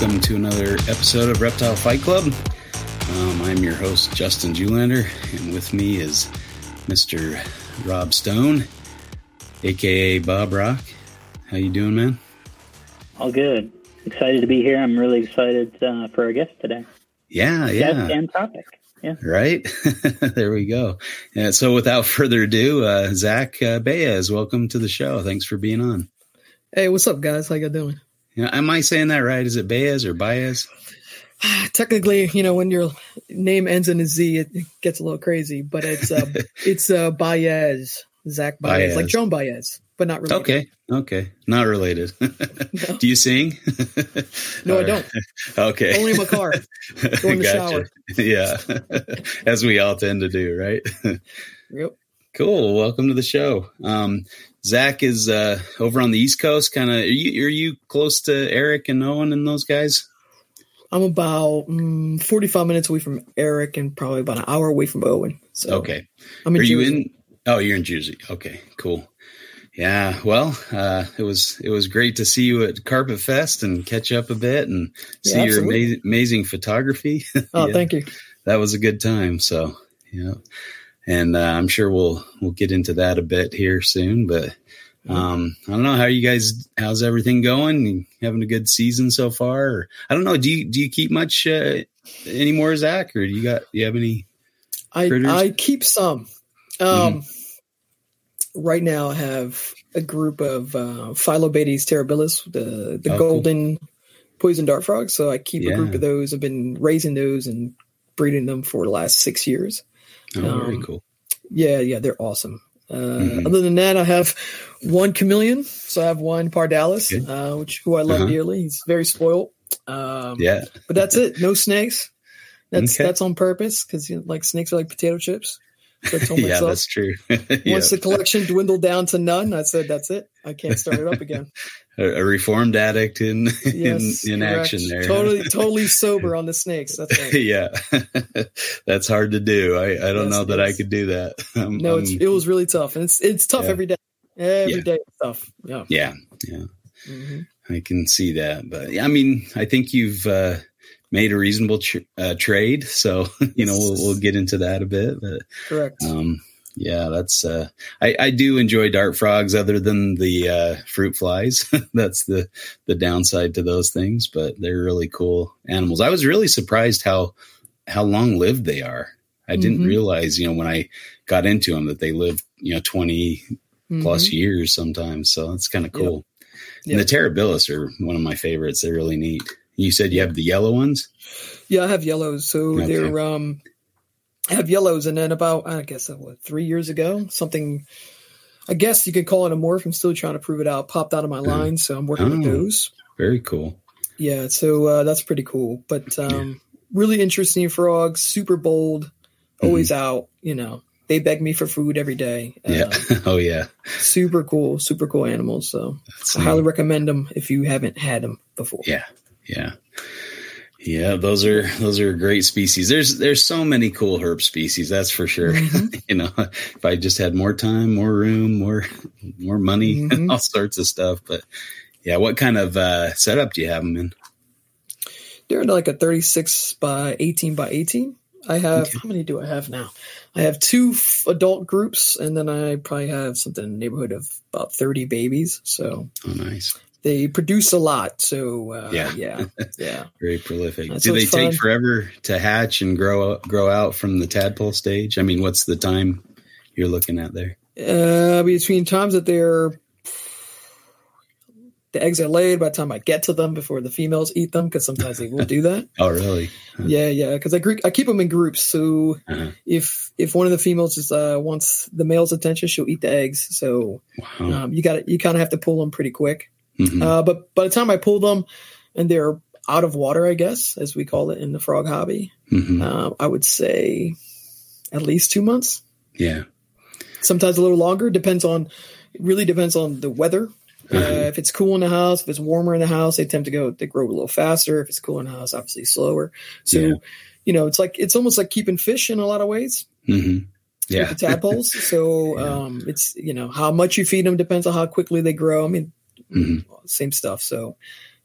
welcome to another episode of Reptile Fight Club. Um, I'm your host, Justin Julander, and with me is Mr. Rob Stone, aka Bob Rock. How you doing, man? All good. Excited to be here. I'm really excited uh, for our guest today. Yeah, yeah. Guest and topic. Yeah. Right. there we go. Yeah, so without further ado, uh, Zach uh, Baez, welcome to the show. Thanks for being on. Hey, what's up, guys? How you doing? Yeah, am I saying that right? Is it Baez or Baez? Technically, you know, when your name ends in a Z, it gets a little crazy, but it's uh, it's uh, Baez, Zach Baez, Baez. like Joan Baez, but not really. Okay. Okay. Not related. Do you sing? No, I don't. Okay. Only in my car. Go in the shower. Yeah. As we all tend to do, right? Yep. cool. Welcome to the show. Um, Zach is uh, over on the East Coast. Kind of. Are you, are you close to Eric and Owen and those guys? I'm about mm, 45 minutes away from Eric and probably about an hour away from Owen. So Okay. I'm in Are you Jersey. in? Oh, you're in Jersey. Okay, cool. Yeah, well, uh, it was it was great to see you at Carpet Fest and catch up a bit and Yeah, see your absolutely. amazing, amazing photography. Oh, Yeah, thank you. That was a good time. So, yeah, and uh, I'm sure we'll we'll get into that a bit here soon. But um, I don't know how you guys. How's everything going? You having a good season so far? Or, I don't know. Do you do you keep much uh, anymore, Zach, or do you got? Do you have any? I critters? I keep some. Um, Right now, I have a group of uh, Phyllobates terribilis, the the Oh, cool. golden poison dart frogs. So I keep Yeah. a group of those. I've been raising those and breeding them for the last six years. Oh, very Um, cool. Yeah, yeah, they're awesome. Uh, Mhm. Other than that, I have one chameleon. So I have one pardalis, Good. uh, which who I love Uh-huh. dearly. He's very spoiled. Um, Yeah. but that's it. No snakes. That's Okay. that's on purpose because you know, like snakes are like potato chips. So I told yeah, that's true. yeah. once the collection dwindled down to none, I said that's it. I can't start it up again. a, a reformed addict in Yes, in, in action there. Totally, totally sober on the snakes. That's right. yeah, that's hard to do. I, I don't Yes, know that I could do that. Um, No, it's, it was really tough, and it's it's tough Yeah. every day. Every Yeah. day it's tough. Yeah. yeah, yeah, hmm I can see that. But I mean, I think you've uh, made a reasonable tr- uh, trade. So you know, we'll, we'll get into that a bit. But Correct. um, yeah, that's uh, I, I do enjoy dart frogs, other than the uh, fruit flies. that's the the downside to those things, but they're really cool animals. I was really surprised how how long lived they are. I didn't Mhm. realize, you know, when I got into them that they lived, you know, twenty plus Mhm. years sometimes. So that's kind of cool. Yep. And the terribilis are one of my favorites. They're really neat. You said you have the yellow ones. Yeah, I have yellows. So Okay. they're um have yellows and then about I guess uh, what, three years ago, something I guess you could call it a morph. I'm still trying to prove it out. Popped out of my line, so I'm working with Oh. those. Very cool. Yeah, so uh, that's pretty cool. But um really interesting frogs, super bold, always out, you know. They beg me for food every day. Mm-hmm. Yeah. oh yeah. super cool, super cool animals. So That's I neat. highly recommend them if you haven't had them before. Yeah, yeah, yeah. Those are those are great species. There's there's so many cool herp species. That's for sure. Mhm. you know, if I just had more time, more room, more more money, Mhm. all sorts of stuff. But yeah, what kind of uh, setup do you have them in? They're like a 36 by 18 by 18. I have, Okay. how many do I have now? I have two f- adult groups, and then I probably have something in the neighborhood of about 30 babies. So Oh, nice, they produce a lot. So, uh, Yeah. yeah, yeah. very prolific. Do they what's take forever to hatch and grow out, grow out from the tadpole stage? I mean, what's the time you're looking at there? Uh, between times that they're, the eggs are laid by the time I get to them before the females eat them, because sometimes they will do that. Oh, really? Yeah, yeah, because I, I keep them in groups. So Uh-huh. if if one of the females just uh, wants the male's attention, she'll eat the eggs. So Wow. um, you got you kind of have to pull them pretty quick. Mhm. Uh, but by the time I pull them and they're out of water, I guess as we call it in the frog hobby, Mhm. uh, I would say at least two months. Yeah. Sometimes a little longer. Depends on. It really depends on the weather. Uh, Mhm. if it's cool in the house, if it's warmer in the house, they tend to go. They grow a little faster. If it's cool in the house, obviously slower. So, Yeah. you know, it's like it's almost like keeping fish in a lot of ways. hmm Yeah. the tadpoles. So Yeah. um, it's you know how much you feed them depends on how quickly they grow. I mean, Mhm. same stuff. So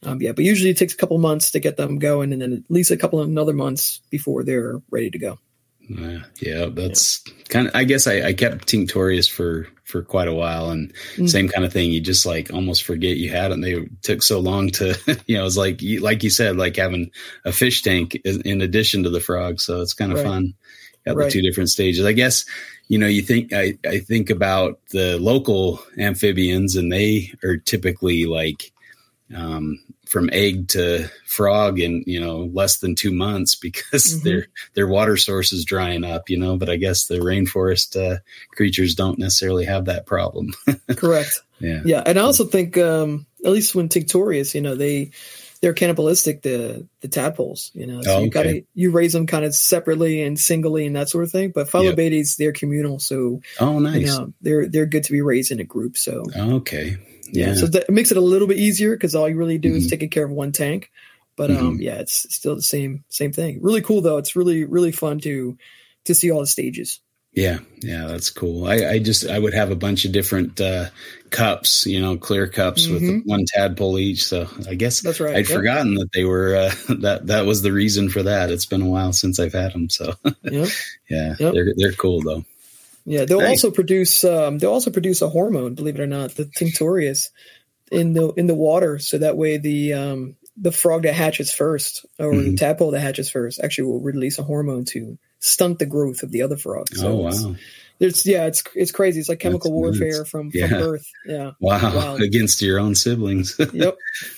Um, yeah, but usually it takes a couple months to get them going, and then at least a couple of another months before they're ready to go. Uh, yeah, that's yeah. kind of. I guess I, I, kept tinctorius for for quite a while, and mm. same kind of thing. You just like almost forget you had them. They took so long to, you know, it's like like you said, like having a fish tank in addition to the frog. So it's kind of right. fun. Got right. the two different stages. I guess you know you think I I think about the local amphibians, and they are typically like um, from egg to frog in you know less than two months because mm-hmm. their their water source is drying up you know but i guess the rainforest uh, creatures don't necessarily have that problem correct yeah yeah and i also think um, at least when tinctorius you know they they're cannibalistic the the tadpoles you know so oh, you gotta you raise them kind of separately and singly and that sort of thing but phyllobates yep. they're communal so oh nice you know, they're they're good to be raised in a group so okay yeah. So that makes it a little bit easier because all you really do mm-hmm. is taking care of one tank. But um, mm-hmm. yeah, it's still the same same thing. Really cool though. It's really really fun to to see all the stages. Yeah, yeah, that's cool. I, I just I would have a bunch of different uh, cups, you know, clear cups mm-hmm. with one tadpole each. So I guess that's right. I'd yep. forgotten that they were uh, that that was the reason for that. It's been a while since I've had them, so yep. yeah, yep. they're they're cool though. Yeah, they'll also produce um, they'll also produce a hormone, believe it or not, the tinctorius in the in the water, so that way the um, the frog that hatches first or mm-hmm. the tadpole that hatches first actually will release a hormone to stunt the growth of the other frogs. So oh wow. It's, yeah, it's it's crazy. It's like chemical That's warfare nuts. from, yeah. from birth. Yeah. Wow. wow. Against your own siblings. yep.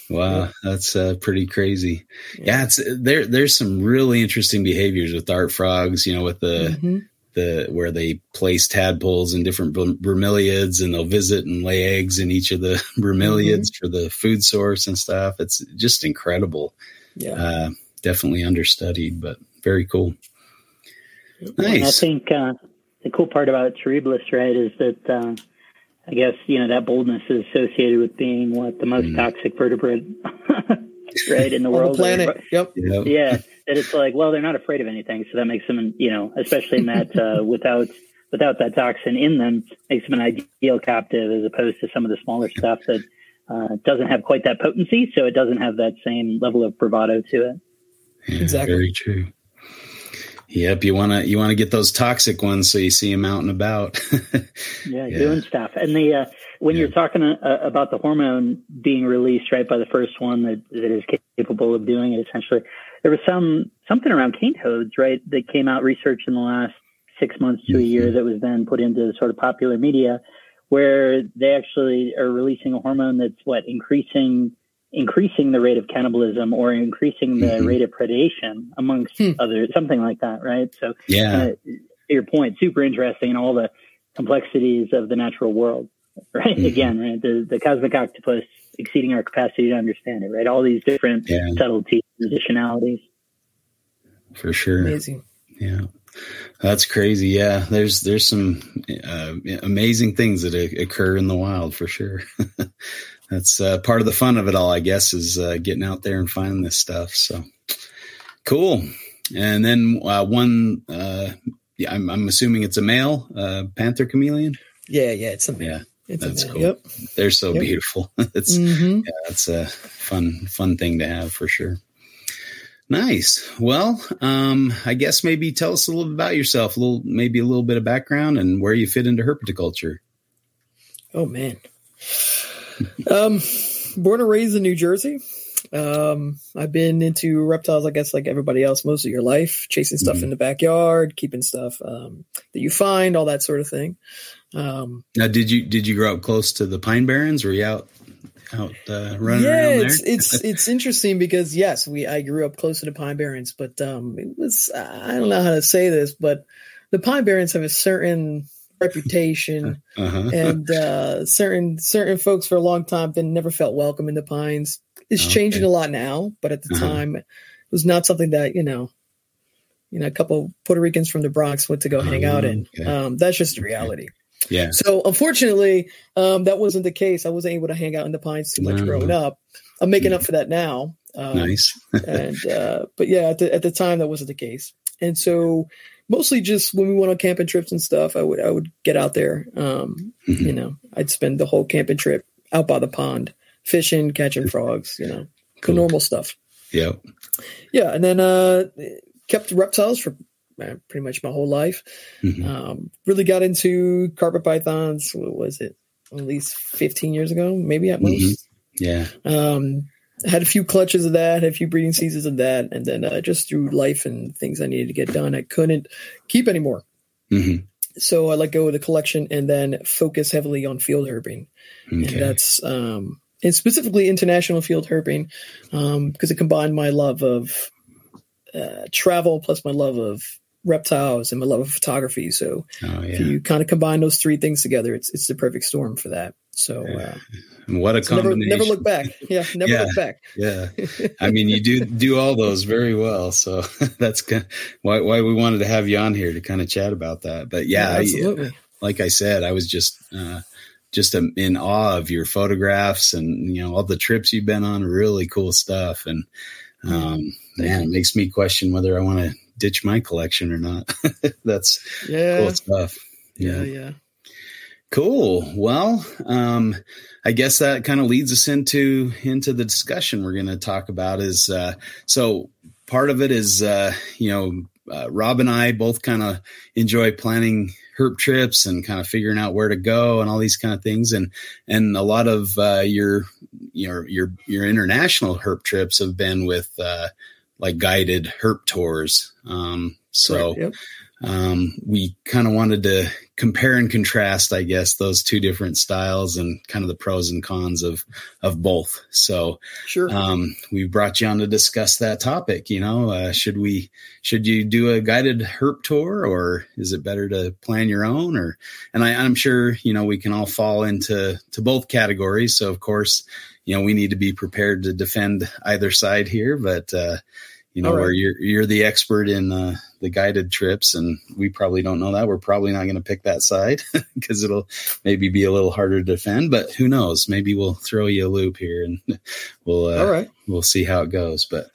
wow. Yep. That's uh, pretty crazy. Yeah. yeah. it's there. There's some really interesting behaviors with dart frogs. You know, with the mm-hmm the where they place tadpoles in different bromeliads and they'll visit and lay eggs in each of the bromeliads mm-hmm. for the food source and stuff. It's just incredible. Yeah. Uh, definitely understudied, but very cool. Nice. I think uh, the cool part about terribilis, right, is that uh, I guess you know that boldness is associated with being what the most mm. toxic vertebrate, right, in the world. The planet. Yep. yep. Yeah that it's like, well, they're not afraid of anything, so that makes them, you know, especially in that uh, without without that toxin in them, makes them an ideal captive as opposed to some of the smaller stuff that uh, doesn't have quite that potency, so it doesn't have that same level of bravado to it. Yeah, exactly. Very true. Yep, you want to you want to get those toxic ones so you see them out and about. yeah, yeah, doing stuff. And the uh, when yeah. you're talking uh, about the hormone being released right by the first one that, that is capable of doing it, essentially, there was some something around cane toads, right, that came out research in the last six months to a year mm-hmm. that was then put into sort of popular media, where they actually are releasing a hormone that's what increasing increasing the rate of cannibalism or increasing the mm-hmm. rate of predation amongst hmm. other something like that, right? So yeah, uh, your point, super interesting in all the complexities of the natural world, right? Mm-hmm. Again, right, the the cosmic octopus exceeding our capacity to understand it, right? All these different yeah. subtleties, additionalities. For sure. Amazing. Yeah. That's crazy. Yeah. There's, there's some uh, amazing things that occur in the wild for sure. That's uh, part of the fun of it all, I guess, is uh, getting out there and finding this stuff. So cool. And then uh, one, uh, yeah, I'm, I'm assuming it's a male uh, panther chameleon. Yeah, yeah, it's a male. Yeah. It's That's cool. Yep. They're so yep. beautiful. it's mm-hmm. yeah, it's a fun fun thing to have for sure. Nice. Well, um, I guess maybe tell us a little bit about yourself, a little maybe a little bit of background and where you fit into herpetoculture. Oh man. Um, born and raised in New Jersey. Um, I've been into reptiles, I guess, like everybody else, most of your life, chasing stuff mm-hmm. in the backyard, keeping stuff um, that you find, all that sort of thing. Um, now, did you did you grow up close to the Pine Barrens? Were you out out uh, running yeah, around there? it's it's it's interesting because yes, we I grew up close to the Pine Barrens, but um, it was I don't know how to say this, but the Pine Barrens have a certain reputation uh-huh. and uh, certain certain folks for a long time then never felt welcome in the pines it's okay. changing a lot now but at the uh-huh. time it was not something that you know you know a couple puerto ricans from the bronx went to go hang out in okay. um, that's just the reality yeah. So unfortunately, um, that wasn't the case. I wasn't able to hang out in the pines too much no. growing up. I'm making up for that now. Um, nice. and uh, but yeah, at the, at the time that wasn't the case. And so mostly just when we went on camping trips and stuff, I would I would get out there. Um, mm-hmm. You know, I'd spend the whole camping trip out by the pond, fishing, catching frogs. You know. cool. normal stuff. Yeah, Yeah, and then uh, kept reptiles for uh, pretty much my whole life. Mm-hmm. Um, really got into carpet pythons. What was it? At least fifteen years ago, maybe at mm-hmm. most. Yeah. Um, had a few clutches of that, had a few breeding seasons of that, and then uh, just through life and things I needed to get done, I couldn't keep anymore. Mm-hmm. So I let go of the collection and then focus heavily on field herping, okay. and that's um, and specifically international field herping because um, it combined my love of uh, travel plus my love of reptiles and my love of photography. So oh, yeah. if you kind of combine those three things together, it's it's the perfect storm for that. So uh, what a so combination! Never, never, look back. Yeah, never yeah, look back. yeah, I mean you do do all those very well. So that's kind of why why we wanted to have you on here to kind of chat about that. But yeah, yeah absolutely. I, like I said, I was just. Uh, just in awe of your photographs and you know all the trips you've been on really cool stuff and um, man it makes me question whether i want to ditch my collection or not that's yeah cool stuff yeah yeah, yeah. Cool. Well, um, I guess that kind of leads us into into the discussion we're going to talk about. Is uh, so part of it is uh, you know uh, Rob and I both kind of enjoy planning herp trips and kind of figuring out where to go and all these kind of things and and a lot of uh, your your your your international herp trips have been with uh, like guided herp tours. Um, so. Right, yep um, we kind of wanted to compare and contrast, I guess, those two different styles and kind of the pros and cons of of both. So, sure, um, we brought you on to discuss that topic. You know, uh, should we should you do a guided herp tour, or is it better to plan your own? Or, and I, I'm sure you know we can all fall into to both categories. So, of course, you know we need to be prepared to defend either side here, but. Uh, you know, right. where you're you're the expert in uh, the guided trips, and we probably don't know that. We're probably not going to pick that side because it'll maybe be a little harder to defend. But who knows? Maybe we'll throw you a loop here, and we'll uh, all right. We'll see how it goes. But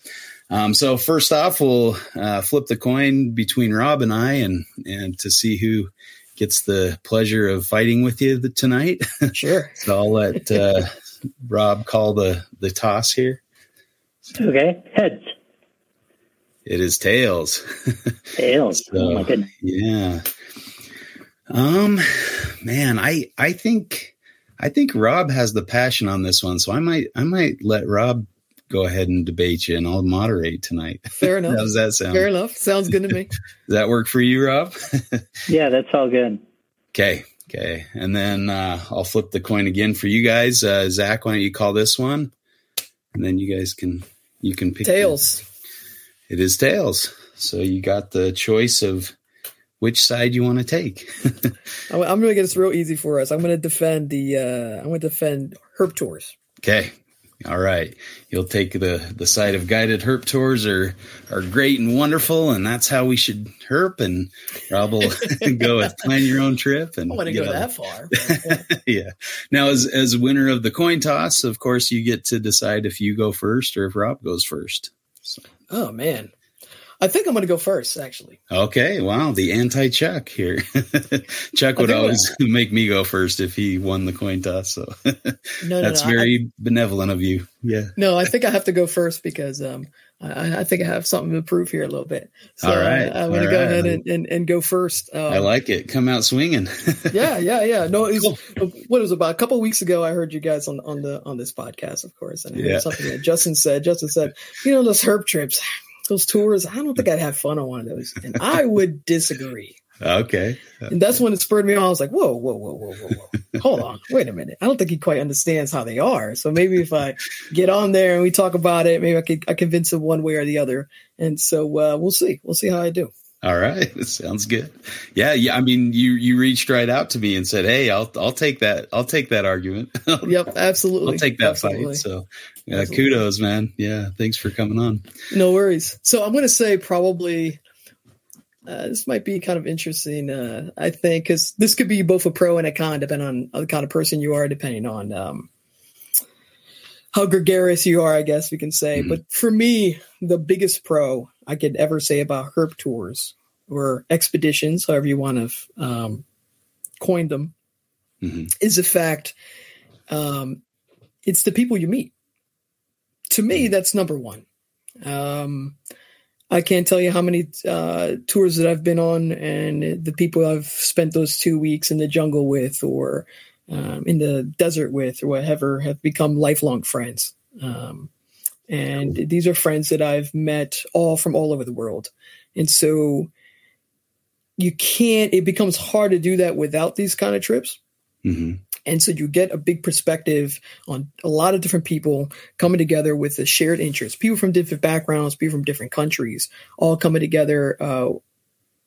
um, so first off, we'll uh, flip the coin between Rob and I, and and to see who gets the pleasure of fighting with you tonight. Sure. so I'll let uh, Rob call the the toss here. Okay, heads. It is tails. Tails. so, oh my goodness. Yeah. Um, man, I I think I think Rob has the passion on this one, so I might I might let Rob go ahead and debate you, and I'll moderate tonight. Fair enough. How does that sound? Fair enough. Sounds good to me. does that work for you, Rob? yeah, that's all good. Okay. Okay. And then uh, I'll flip the coin again for you guys. Uh, Zach, why don't you call this one? And then you guys can you can pick tails. It is tails. So you got the choice of which side you want to take. I'm going to get this real easy for us. I'm going to defend the. Uh, I'm going to defend herp tours. Okay. All right. You'll take the the side of guided herp tours are are great and wonderful, and that's how we should herp. And Rob will go with plan your own trip. And I want to go know. that far. Yeah. yeah. Now, as as winner of the coin toss, of course, you get to decide if you go first or if Rob goes first. So. Oh man. I think I'm going to go first, actually. Okay, wow, the anti-Chuck here. Chuck would always make me go first if he won the coin toss. So no, no, that's no, very I, benevolent of you. Yeah. No, I think I have to go first because um, I, I, think I have something to prove here a little bit. So All right, I, am going to go ahead and, and, and, go first. Um, I like it. Come out swinging. yeah, yeah, yeah. No, it was, cool. what was about a couple weeks ago. I heard you guys on on the on this podcast, of course, and yeah. something that Justin said. Justin said, you know, those herp trips those tours, I don't think I'd have fun on one of those. And I would disagree. Okay. And that's when it spurred me on. I was like, whoa, whoa, whoa, whoa, whoa, whoa. Hold on. Wait a minute. I don't think he quite understands how they are. So maybe if I get on there and we talk about it, maybe I could I convince him one way or the other. And so uh, we'll see. We'll see how I do. All right, sounds good. Yeah, yeah. I mean, you you reached right out to me and said, "Hey, I'll I'll take that. I'll take that argument. yep, absolutely. I'll take that absolutely. fight." So, yeah, kudos, man. Yeah, thanks for coming on. No worries. So I'm going to say probably uh, this might be kind of interesting. Uh, I think because this could be both a pro and a con, depending on the kind of person you are, depending on um, how gregarious you are. I guess we can say. Mm-hmm. But for me, the biggest pro I could ever say about herp tours or expeditions, however you want to um, coin them, mm-hmm. is the fact um, it's the people you meet. to me, that's number one. Um, I can't tell you how many uh, tours that I've been on and the people I've spent those two weeks in the jungle with or um, in the desert with or whatever have become lifelong friends. Um, and these are friends that I've met all from all over the world. And so you can't, it becomes hard to do that without these kind of trips. Mm-hmm. And so you get a big perspective on a lot of different people coming together with a shared interest. People from different backgrounds, people from different countries, all coming together uh,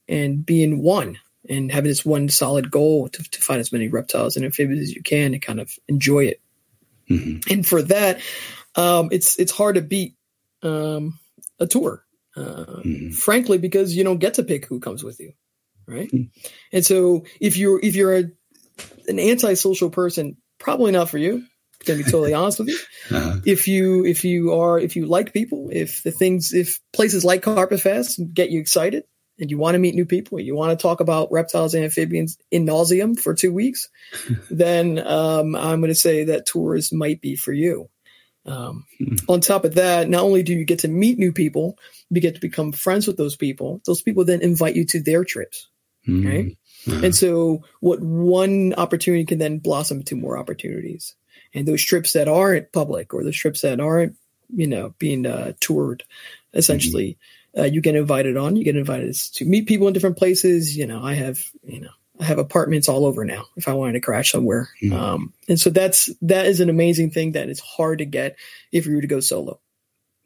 and being one and having this one solid goal to, to, find as many reptiles and amphibians as you can and kind of enjoy it. Mm-hmm. And for that, um, it's it's hard to beat um, a tour, uh, mm-hmm. frankly, because you don't get to pick who comes with you, right? Mm-hmm. And so if you're if you're a an antisocial person, probably not for you. To be totally honest with you, uh-huh. if you if you are if you like people, if the things if places like Carpet Fest get you excited and you want to meet new people, you want to talk about reptiles and amphibians in nauseum for two weeks, then um, I'm going to say that tours might be for you. Um, hmm. On top of that, not only do you get to meet new people, you get to become friends with those people. Those people then invite you to their trips, mm. right? Uh-huh. And so, what one opportunity can then blossom into more opportunities. And those trips that aren't public or those trips that aren't, you know, being uh, toured, essentially, mm-hmm. uh, you get invited on. You get invited to meet people in different places. You know, I have, you know, I have apartments all over now if I wanted to crash somewhere. Mm-hmm. Um, and so that's that is an amazing thing that is hard to get if you were to go solo.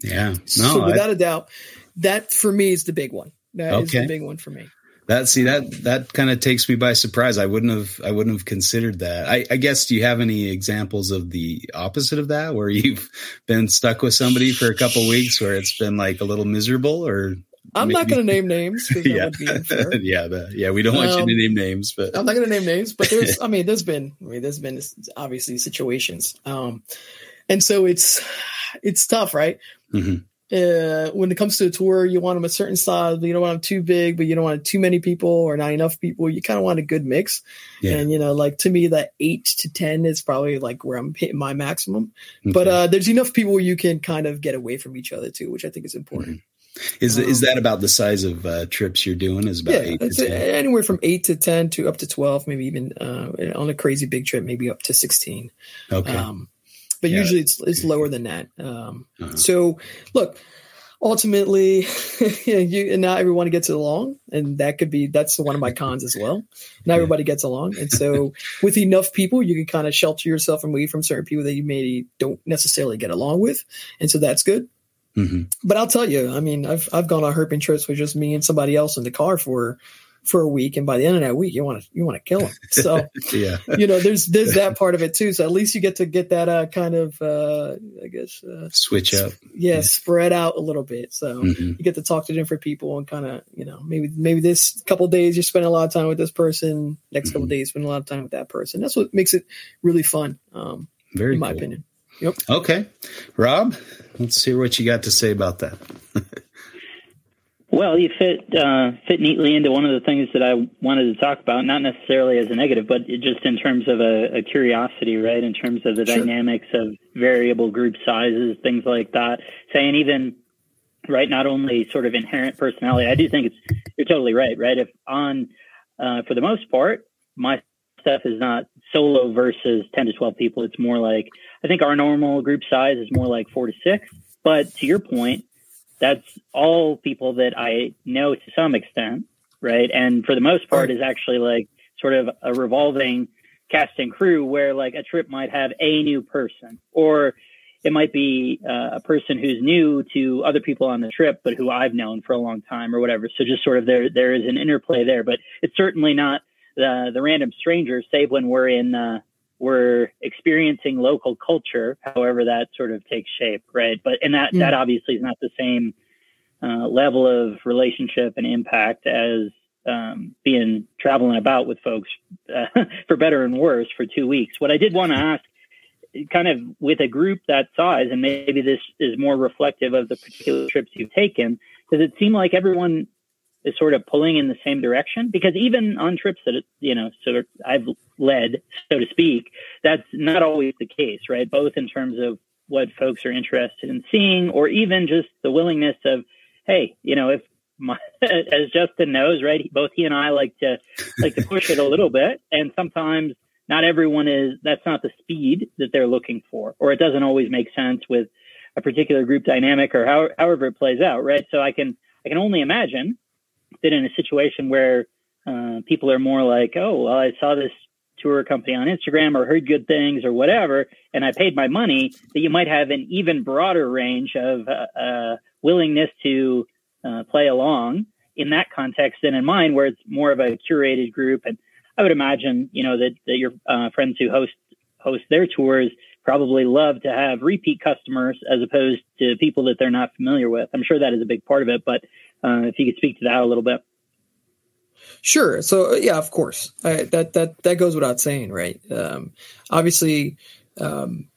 Yeah. No, so without I, a doubt, that for me is the big one. That okay. is the big one for me. That see that that kind of takes me by surprise. I wouldn't have I wouldn't have considered that. I, I, guess do you have any examples of the opposite of that, where you've been stuck with somebody for a couple weeks, where it's been like a little miserable, or I'm Maybe. not going to name names. yeah, yeah, the, yeah. We don't want um, you to um, name names, but I'm not going to name names. But there's, I mean, there's been, I mean, there's been obviously situations, um, and so it's it's tough, right? Mm-hmm. Uh, when it comes to a tour, you want them a certain size, but you don't want them too big, but you don't want too many people or not enough people. You kind of want a good mix. Yeah. And, you know, like to me, that eight to 10 is probably like where I'm hitting my maximum. Okay. But, uh, there's enough people you can kind of get away from each other too, which I think is important. Mm-hmm. Is um, is that about the size of uh, trips you're doing? Is about yeah, eight to 10? anywhere from eight to ten to up to twelve, maybe even uh, on a crazy big trip, maybe up to sixteen. Okay, um, but yeah. usually it's it's lower than that. Um, uh-huh. So look, ultimately, you and not everyone gets along, and that could be that's one of my cons as well. Not everybody gets along, and so with enough people, you can kind of shelter yourself and away from certain people that you maybe don't necessarily get along with, and so that's good. Mm-hmm. But I'll tell you, I mean, I've I've gone on herping trips with just me and somebody else in the car for for a week, and by the end of that week, you want to you want to kill them. So yeah, you know, there's there's that part of it too. So at least you get to get that uh, kind of uh, I guess uh, switch up, yeah, yeah, spread out a little bit. So mm-hmm. you get to talk to different people and kind of you know maybe maybe this couple days you're spending a lot of time with this person, next mm-hmm. couple days spend a lot of time with that person. That's what makes it really fun. Um, Very, in my cool. opinion. Yep. Okay, Rob, let's hear what you got to say about that. well, you fit uh, fit neatly into one of the things that I wanted to talk about, not necessarily as a negative, but just in terms of a, a curiosity, right? In terms of the sure. dynamics of variable group sizes, things like that. Saying even right, not only sort of inherent personality. I do think it's you're totally right, right? If on uh, for the most part, my stuff is not solo versus 10 to 12 people. It's more like, I think our normal group size is more like four to six. But to your point, that's all people that I know to some extent, right? And for the most part, is actually like sort of a revolving cast and crew where like a trip might have a new person or it might be uh, a person who's new to other people on the trip, but who I've known for a long time or whatever. So just sort of there, there is an interplay there, but it's certainly not the the random strangers, save when we're in uh, we're experiencing local culture, however that sort of takes shape, right? But and that mm. that obviously is not the same uh, level of relationship and impact as um, being traveling about with folks uh, for better and worse for two weeks. What I did want to ask, kind of with a group that size, and maybe this is more reflective of the particular trips you've taken, does it seem like everyone is sort of pulling in the same direction because even on trips that you know sort of I've led so to speak that's not always the case right both in terms of what folks are interested in seeing, or even just the willingness of, hey, you know, if my, as Justin knows, right, both he and I like to like to push it a little bit, and sometimes not everyone is. That's not the speed that they're looking for, or it doesn't always make sense with a particular group dynamic or how, however it plays out, right? So I can I can only imagine that in a situation where uh, people are more like, oh, well, I saw this tour company on Instagram or heard good things or whatever, and I paid my money, that you might have an even broader range of uh, uh, willingness to uh, play along in that context than in mine, where it's more of a curated group. And I would imagine, you know, that, that your uh, friends who host host their tours probably love to have repeat customers as opposed to people that they're not familiar with. I'm sure that is a big part of it, but uh, if you could speak to that a little bit. Sure. So yeah, of course, I, that that that goes without saying, right? Um, obviously, um,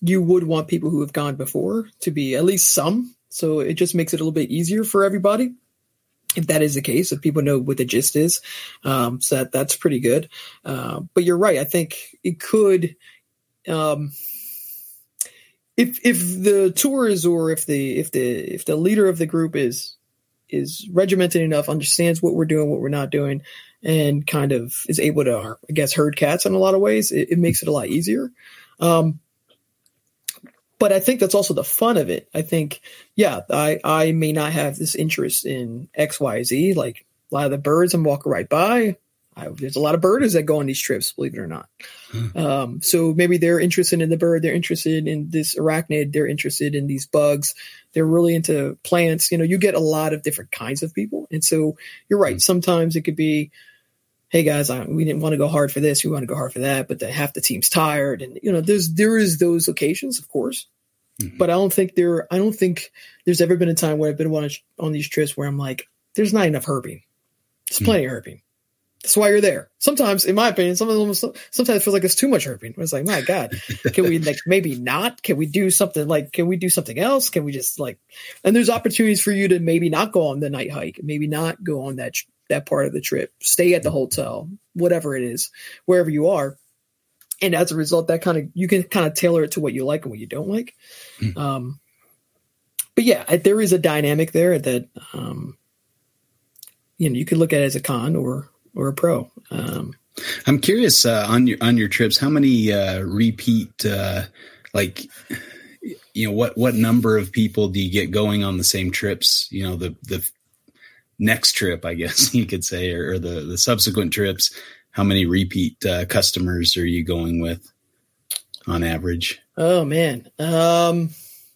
you would want people who have gone before to be at least some. So it just makes it a little bit easier for everybody. If that is the case, if people know what the gist is, um, so that, that's pretty good. Uh, but you're right. I think it could, um, if if the tours or if the if the if the leader of the group is is regimented enough, understands what we're doing, what we're not doing, and kind of is able to, I guess, herd cats in a lot of ways. It, it makes it a lot easier. Um, but I think that's also the fun of it. I think, yeah, I, I may not have this interest in X, Y, Z. Like a lot of the birds I'm walking right by, I, there's a lot of birders that go on these trips, believe it or not. Hmm. Um, so maybe they're interested in the bird, they're interested in this arachnid, they're interested in these bugs, they're really into plants. You know, you get a lot of different kinds of people, and so you're right. Hmm. Sometimes it could be, hey guys, I, we didn't want to go hard for this, we want to go hard for that, but the, half the team's tired, and you know, there's there is those occasions, of course. Mm-hmm. But I don't think there. I don't think there's ever been a time where I've been on, on these trips where I'm like, there's not enough herping. There's hmm. plenty mm-hmm. of herping that's why you're there. Sometimes, in my opinion, some of them sometimes it feels like it's too much herping. It's like, my God, can we like maybe not? Can we do something like? Can we do something else? Can we just like? And there's opportunities for you to maybe not go on the night hike, maybe not go on that that part of the trip, stay at the hotel, whatever it is, wherever you are. And as a result, that kind of you can kind of tailor it to what you like and what you don't like. Mm. Um, but yeah, there is a dynamic there that um, you know you could look at it as a con or or a pro. Um, I'm curious uh, on your on your trips, how many uh, repeat uh, like you know what what number of people do you get going on the same trips? You know the the next trip, I guess you could say, or, or the the subsequent trips. How many repeat uh, customers are you going with on average? Oh man. Um,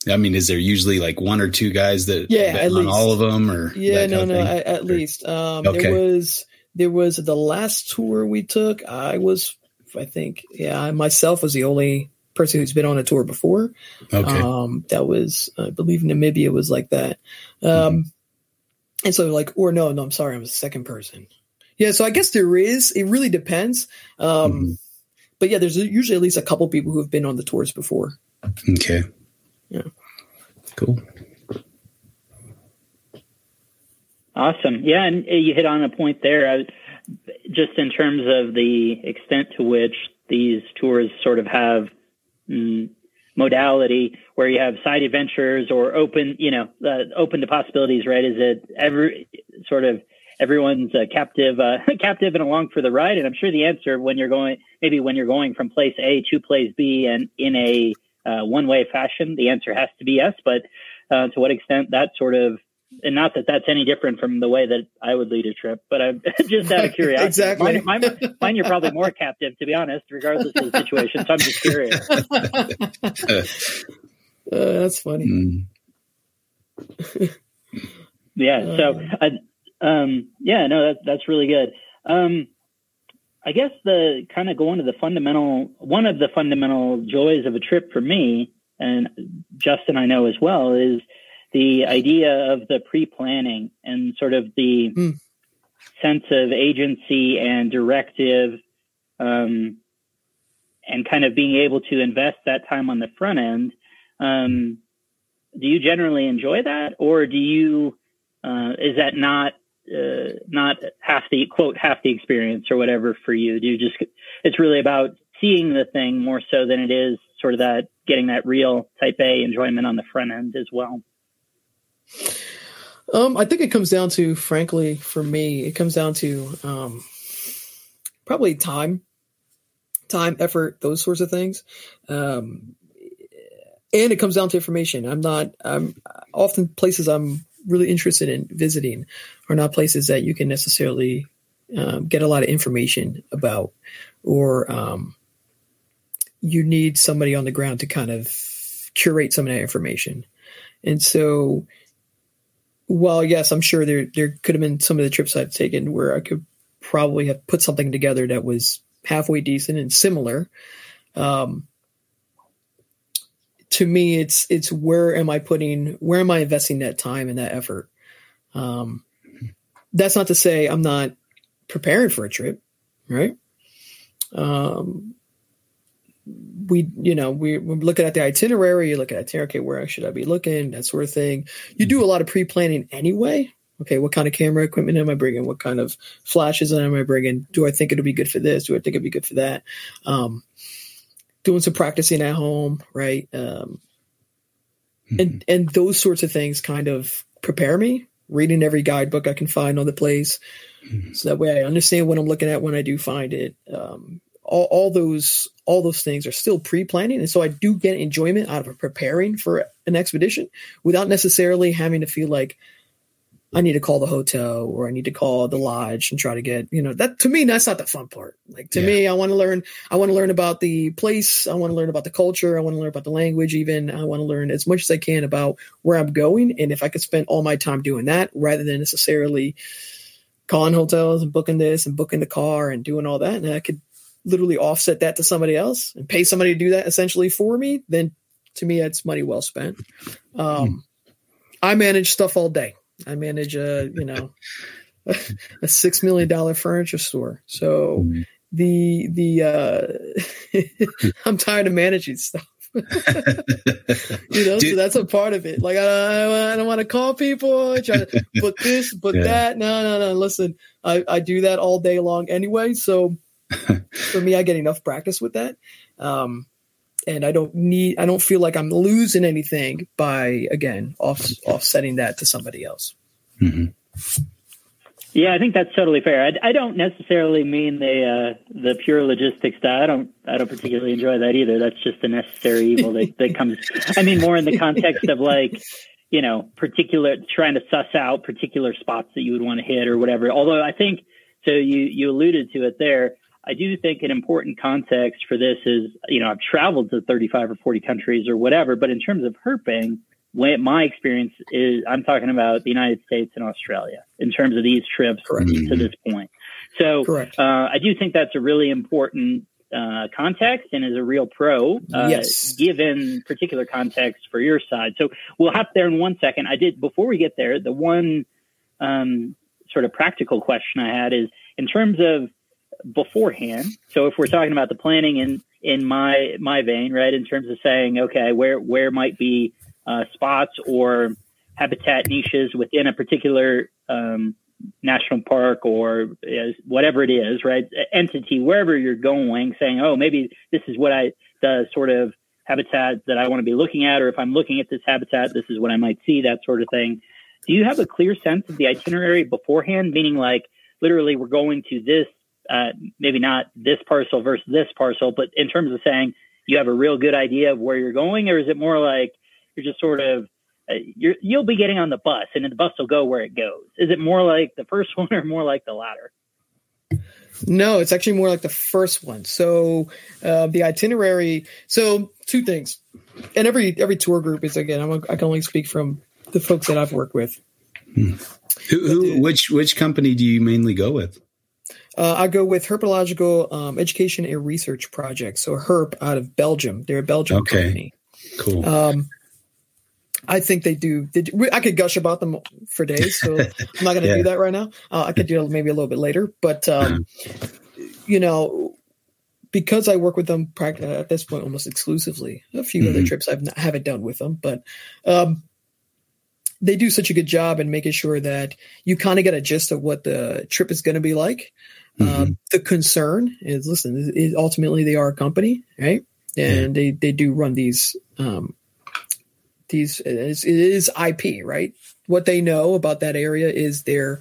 I mean, is there usually like one or two guys that yeah, on least. all of them, or yeah, no, no, at, at least. Um, okay. There was there was the last tour we took. I was, I think, yeah, I myself was the only person who's been on a tour before. Okay. Um, that was, I believe, Namibia was like that. Um, mm-hmm. and so like, or no, no, I'm sorry, I'm the second person. Yeah, so I guess there is. It really depends. Um, mm-hmm. But yeah, there's usually at least a couple people who have been on the tours before. Okay. Yeah. Cool. Awesome. Yeah, and you hit on a point there. I, just in terms of the extent to which these tours sort of have mm, modality where you have side adventures or open, you know, uh, open to possibilities, right? Is it every sort of everyone's uh, captive, uh, captive and along for the ride? And I'm sure the answer when you're going, maybe when you're going from place A to place B and in a uh, one way fashion, the answer has to be yes. But uh, to what extent that sort of and not that that's any different from the way that I would lead a trip, but I'm just out of curiosity. exactly. Mine, mine, mine, you're probably more captive, to be honest, regardless of the situation. So I'm just curious. uh, that's funny. Mm. yeah. So, uh, um, yeah, no, that's that's really good. Um, I guess the kind of going to the fundamental, one of the fundamental joys of a trip for me, and Justin I know as well, is the idea of the pre-planning and sort of the mm. sense of agency and directive um, and kind of being able to invest that time on the front end um, do you generally enjoy that or do you uh, is that not uh, not half the quote half the experience or whatever for you do you just it's really about seeing the thing more so than it is sort of that getting that real type A enjoyment on the front end as well? Um, I think it comes down to, frankly, for me, it comes down to um, probably time, time, effort, those sorts of things. Um, and it comes down to information. I'm not, I'm often places I'm really interested in visiting are not places that you can necessarily um, get a lot of information about, or um, you need somebody on the ground to kind of curate some of that information. And so, while yes, I'm sure there there could have been some of the trips I've taken where I could probably have put something together that was halfway decent and similar. Um, to me, it's it's where am I putting where am I investing that time and that effort? Um, that's not to say I'm not preparing for a trip, right? Um, we, you know, we, we're looking at the itinerary, you look at okay, where should I be looking, that sort of thing. You do a lot of pre planning anyway. Okay, what kind of camera equipment am I bringing? What kind of flashes am I bringing? Do I think it'll be good for this? Do I think it'll be good for that? Um, doing some practicing at home, right? Um, mm-hmm. and and those sorts of things kind of prepare me. Reading every guidebook I can find on the place, mm-hmm. so that way I understand what I'm looking at when I do find it. Um, all, all those all those things are still pre-planning, and so I do get enjoyment out of preparing for an expedition without necessarily having to feel like I need to call the hotel or I need to call the lodge and try to get, you know, that to me, that's not the fun part. Like to yeah. me, I want to learn, I want to learn about the place. I want to learn about the culture. I want to learn about the language, even. I want to learn as much as I can about where I'm going. And if I could spend all my time doing that rather than necessarily calling hotels and booking this and booking the car and doing all that, and I could literally offset that to somebody else and pay somebody to do that essentially for me, then to me, it's money well spent. Um. I manage stuff all day. I manage a you know a six million dollar furniture store. So mm-hmm. the the uh, I'm tired of managing stuff. you know, Dude. so that's a part of it. Like I, I don't want to call people, try to put this, put yeah. that. No, no, no. Listen, I, I do that all day long anyway. So for me, I get enough practice with that. Um, and I don't need I don't feel like I'm losing anything by again off offsetting that to somebody else. Mm-hmm. Yeah, I think that's totally fair. I, I don't necessarily mean the uh, the pure logistics stuff. I don't I don't particularly enjoy that either. That's just a necessary evil that, that comes. I mean, more in the context of like you know particular trying to suss out particular spots that you would want to hit or whatever. Although I think so, you you alluded to it there. I do think an important context for this is, you know, I've traveled to 35 or 40 countries or whatever, but in terms of herping, my experience is I'm talking about the United States and Australia in terms of these trips Correct. to this point. So uh, I do think that's a really important uh, context and is a real pro, uh, yes. given particular context for your side. So we'll hop there in one second. I did before we get there. The one um, sort of practical question I had is in terms of beforehand. So if we're talking about the planning in in my my vein, right, in terms of saying, okay, where where might be uh, spots or habitat niches within a particular um, national park or uh, whatever it is, right, entity, wherever you're going, saying, oh, maybe this is what I the sort of habitat that I want to be looking at, or if I'm looking at this habitat, this is what I might see, that sort of thing. Do you have a clear sense of the itinerary beforehand? Meaning, like, literally, we're going to this uh, maybe not this parcel versus this parcel, but in terms of saying you have a real good idea of where you're going, or is it more like you're just sort of uh, you will be getting on the bus and the bus will go where it goes? Is it more like the first one or more like the latter? No, it's actually more like the first one. So uh, the itinerary. So two things, and every every tour group is again. I'm a, I can only speak from the folks that I've worked with. Hmm. Who, who, which which company do you mainly go with? Uh, I go with Herpological um, Education and Research Project. So Herp out of Belgium. They're a Belgian okay. company. Cool. Um, I think they do. They do, I could gush about them for days, so I'm not going to yeah. do that right now. Uh, I could do it maybe a little bit later, but um, you know, because I work with them at this point almost exclusively. A few mm-hmm. other trips I've not, haven't done with them, but um, they do such a good job in making sure that you kind of get a gist of what the trip is going to be like. Mm-hmm. Um, the concern is, listen, is ultimately they are a company, right? and yeah. they they do run these um, these it is, it is IP right. What they know about that area is their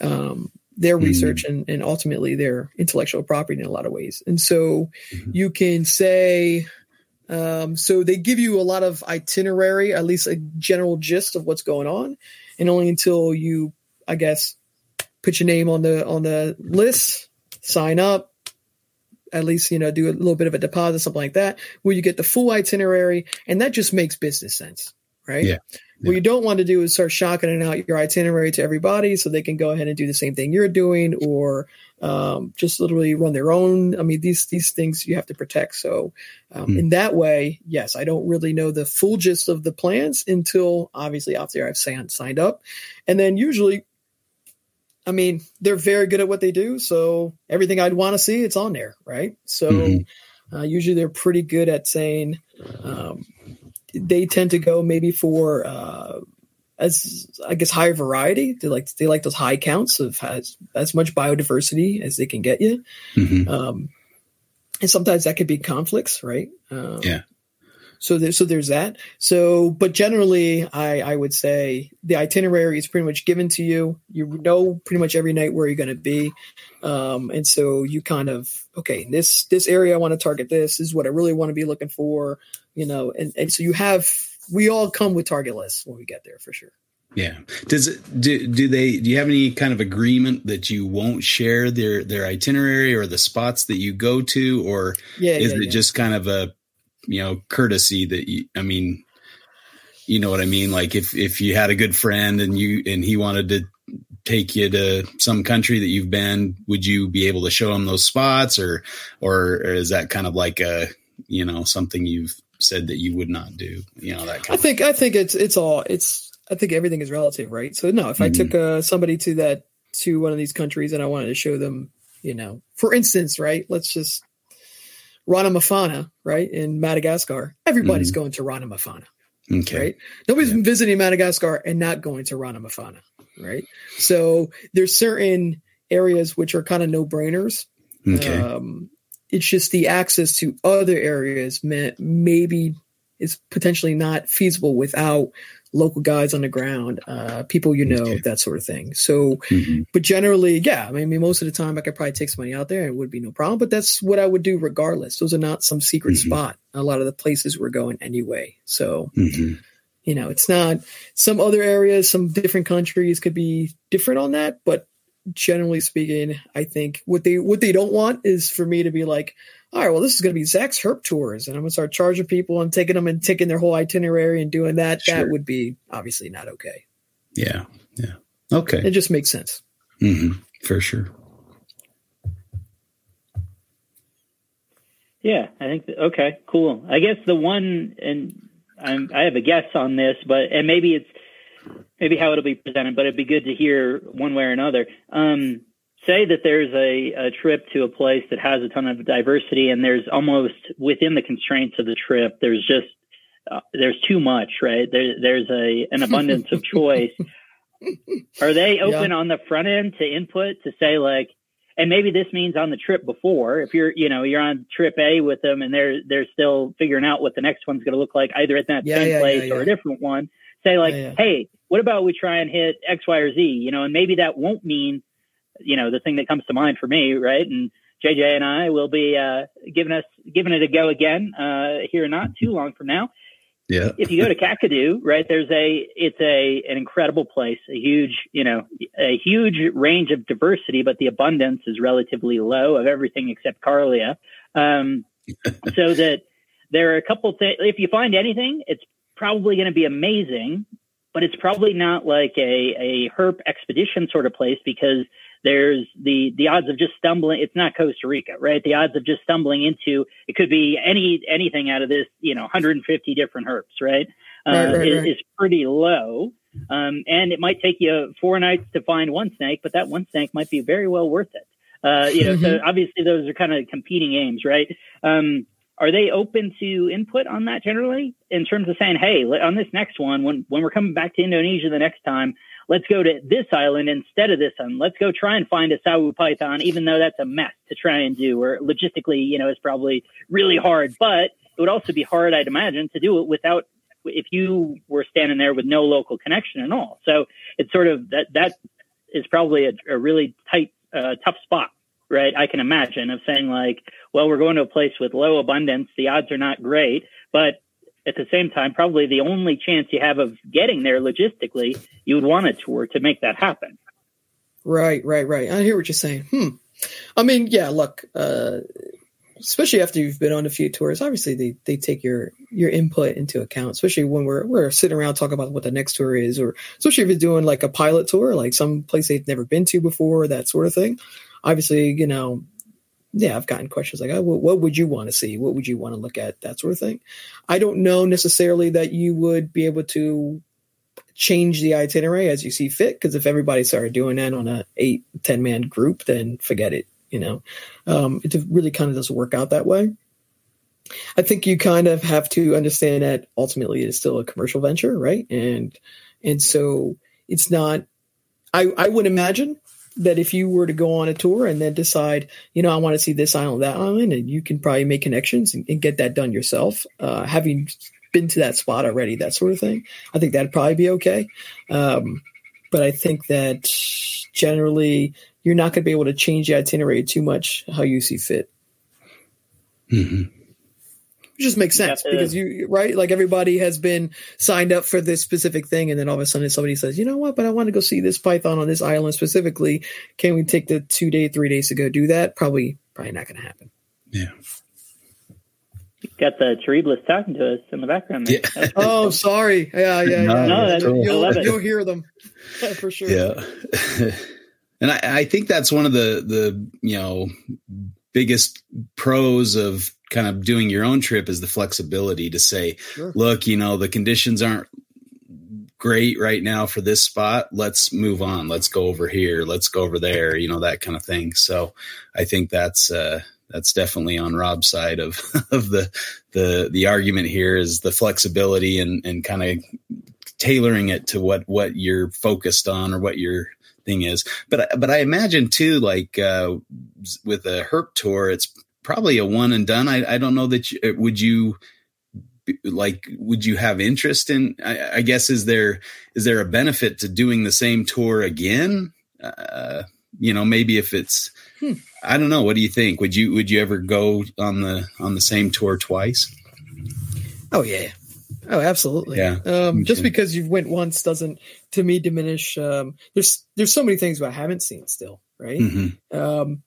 um, their mm-hmm. research and, and ultimately their intellectual property in a lot of ways. And so mm-hmm. you can say, um, so they give you a lot of itinerary, at least a general gist of what's going on, and only until you, I guess, put your name on the on the list, sign up, at least you know do a little bit of a deposit, something like that, where you get the full itinerary, and that just makes business sense, right? Yeah. What you don't want to do is start shocking out your itinerary to everybody so they can go ahead and do the same thing you're doing or um, just literally run their own. I mean, these these things you have to protect. So um, mm. in that way, yes, I don't really know the full gist of the plans until obviously after I've signed, signed up. And then usually, I mean, they're very good at what they do. So everything I'd want to see, it's on there, right? So mm-hmm. uh, usually they're pretty good at saying, um, they tend to go maybe for uh, as I guess higher variety. They like they like those high counts of as as much biodiversity as they can get you. Mm-hmm. Um, and sometimes that could be conflicts, right? Um, yeah. So there, so there's that. So, but generally, I I would say the itinerary is pretty much given to you. You know pretty much every night where you're going to be, um, and so you kind of okay this this area I want to target. This, this is what I really want to be looking for you know, and, and so you have, we all come with target lists when we get there for sure. Yeah. Does it, do, do they, do you have any kind of agreement that you won't share their, their itinerary or the spots that you go to, or yeah, is yeah, it yeah. just kind of a, you know, courtesy that you, I mean, you know what I mean? Like if, if you had a good friend and you, and he wanted to take you to some country that you've been, would you be able to show him those spots or, or, or is that kind of like a, you know, something you've said that you would not do. You know that. I think I think it's it's all it's I think everything is relative, right? So no, if mm-hmm. I took uh, somebody to that to one of these countries and I wanted to show them, you know, for instance, right? Let's just Ranomafana, right in Madagascar. Everybody's mm-hmm. going to Ranomafana. Okay. Right. Nobody's yeah. visiting Madagascar and not going to Ranomafana. Right. So there's certain areas which are kind of no brainers. Okay. Um, it's just the access to other areas may, maybe is potentially not feasible without local guides on the ground, uh, people you know, that sort of thing. So, mm-hmm. but generally, yeah, I mean, most of the time I could probably take somebody out there and it would be no problem, but that's what I would do regardless. Those are not some secret mm-hmm. spot. A lot of the places we're going anyway. So, mm-hmm. you know, it's not some other areas, some different countries could be different on that, but generally speaking, I think what they what they don't want is for me to be like, all right, well, this is going to be Zach's Herp tours, and I'm going to start charging people and taking them and taking their whole itinerary and doing that. Sure. That would be obviously not okay. Yeah, yeah, okay. It just makes sense. Mm-hmm. For sure. Yeah, I think that, okay, cool. I guess the one, and I'm, I have a guess on this, but and maybe it's maybe how it'll be presented, but it'd be good to hear one way or another. Um, say that there's a, a, trip to a place that has a ton of diversity, and there's almost within the constraints of the trip, there's just uh, there's too much, right? There, there's a an abundance of choice. Are they open yeah. on the front end to input to say like, and maybe this means on the trip before, if you're, you know, you're on trip A with them and they're they're still figuring out what the next one's going to look like, either at that yeah, same yeah, place or a different one say like, hey, what about we try and hit X, Y, or Z? You know, and maybe that won't mean, you know, the thing that comes to mind for me, right? And JJ and I will be uh, giving us giving it a go again uh, here not too long from now. Yeah. if you go to Kakadu, right, there's a it's a an incredible place, a huge, you know, a huge range of diversity, but the abundance is relatively low of everything except Carlia. Um, so that there are a couple things. If you find anything, it's probably going to be amazing, but it's probably not like a, a herp expedition sort of place because there's the the odds of just stumbling it's not costa rica right? The odds of just stumbling into it could be any anything out of this you know 150 different herps right, uh, right, right, is, is, pretty low. Um, and it might take you four nights to find one snake but that one snake might be very well worth it. Uh, you know mm-hmm. so obviously those are kind of competing aims right? Um, are they open to input on that generally in terms of saying, hey, on this next one, when, when we're coming back to Indonesia the next time, let's go to this island instead of this one. Let's go try and find a sawu python, even though that's a mess to try and do, or logistically, you know, it's probably really hard. But it would also be hard, I'd imagine, to do it without if you were standing there with no local connection at all. So it's sort of that that is probably a, a really tight, uh, tough spot, right? I can imagine of saying like, well, we're going to a place with low abundance. The odds are not great, but at the same time, probably the only chance you have of getting there logistically, you would want a tour to make that happen. Right, right, right. I hear what you're saying. Hmm. I mean, yeah, look, uh, especially after you've been on a few tours, obviously they, they take your, your input into account, especially when we're, we're sitting around talking about what the next tour is, or especially if you're doing like a pilot tour, like some place they've never been to before, that sort of thing. Obviously, you know, yeah, I've gotten questions like, oh, what would you want to see? What would you want to look at? That sort of thing. I don't know necessarily that you would be able to change the itinerary as you see fit. Because if everybody started doing that on a eight, 10 man group, then forget it. You know, um, it really kind of doesn't work out that way. I think you kind of have to understand that ultimately it's still a commercial venture, right? And and so it's not. I I would imagine that if you were to go on a tour and then decide, you know, I want to see this island, that island, and you can probably make connections and, and get that done yourself, uh, having been to that spot already, that sort of thing. I think that'd probably be okay. Um, but I think that generally you're not going to be able to change the itinerary too much how you see fit. Mm-hmm. It just makes sense to, because you right like everybody has been signed up for this specific thing and then all of a sudden somebody says you know what but i want to go see this python on this island specifically can we take the two day three days to go do that probably probably not going to happen yeah got the Charybdis talking to us in the background. There. Yeah. oh, sorry. Yeah, yeah, no, yeah. No, cool. you'll, you'll, hear them for sure. Yeah. and I, I, think that's one of the the you know biggest pros of kind of doing your own trip is the flexibility to say, sure. look, you know, the conditions aren't great right now for this spot. Let's move on. Let's go over here. Let's go over there. You know, that kind of thing. So I think that's, uh, that's definitely on Rob's side of, of the, the, the argument here is the flexibility and, and kind of tailoring it to what, what you're focused on or what your thing is. But, but I imagine too, like, uh, with a herp tour, it's probably a one and done. I, I don't know that you, uh, would you like would you have interest in I, I, guess is there is there a benefit to doing the same tour again? Uh, you know maybe if it's hmm. i don't know. What do you think? Would you would you ever go on the on the same tour twice? Oh yeah. Oh absolutely. Yeah. Um, just because you went once doesn't to me diminish um, there's there's so many things i haven't seen still right? Mm-hmm. um,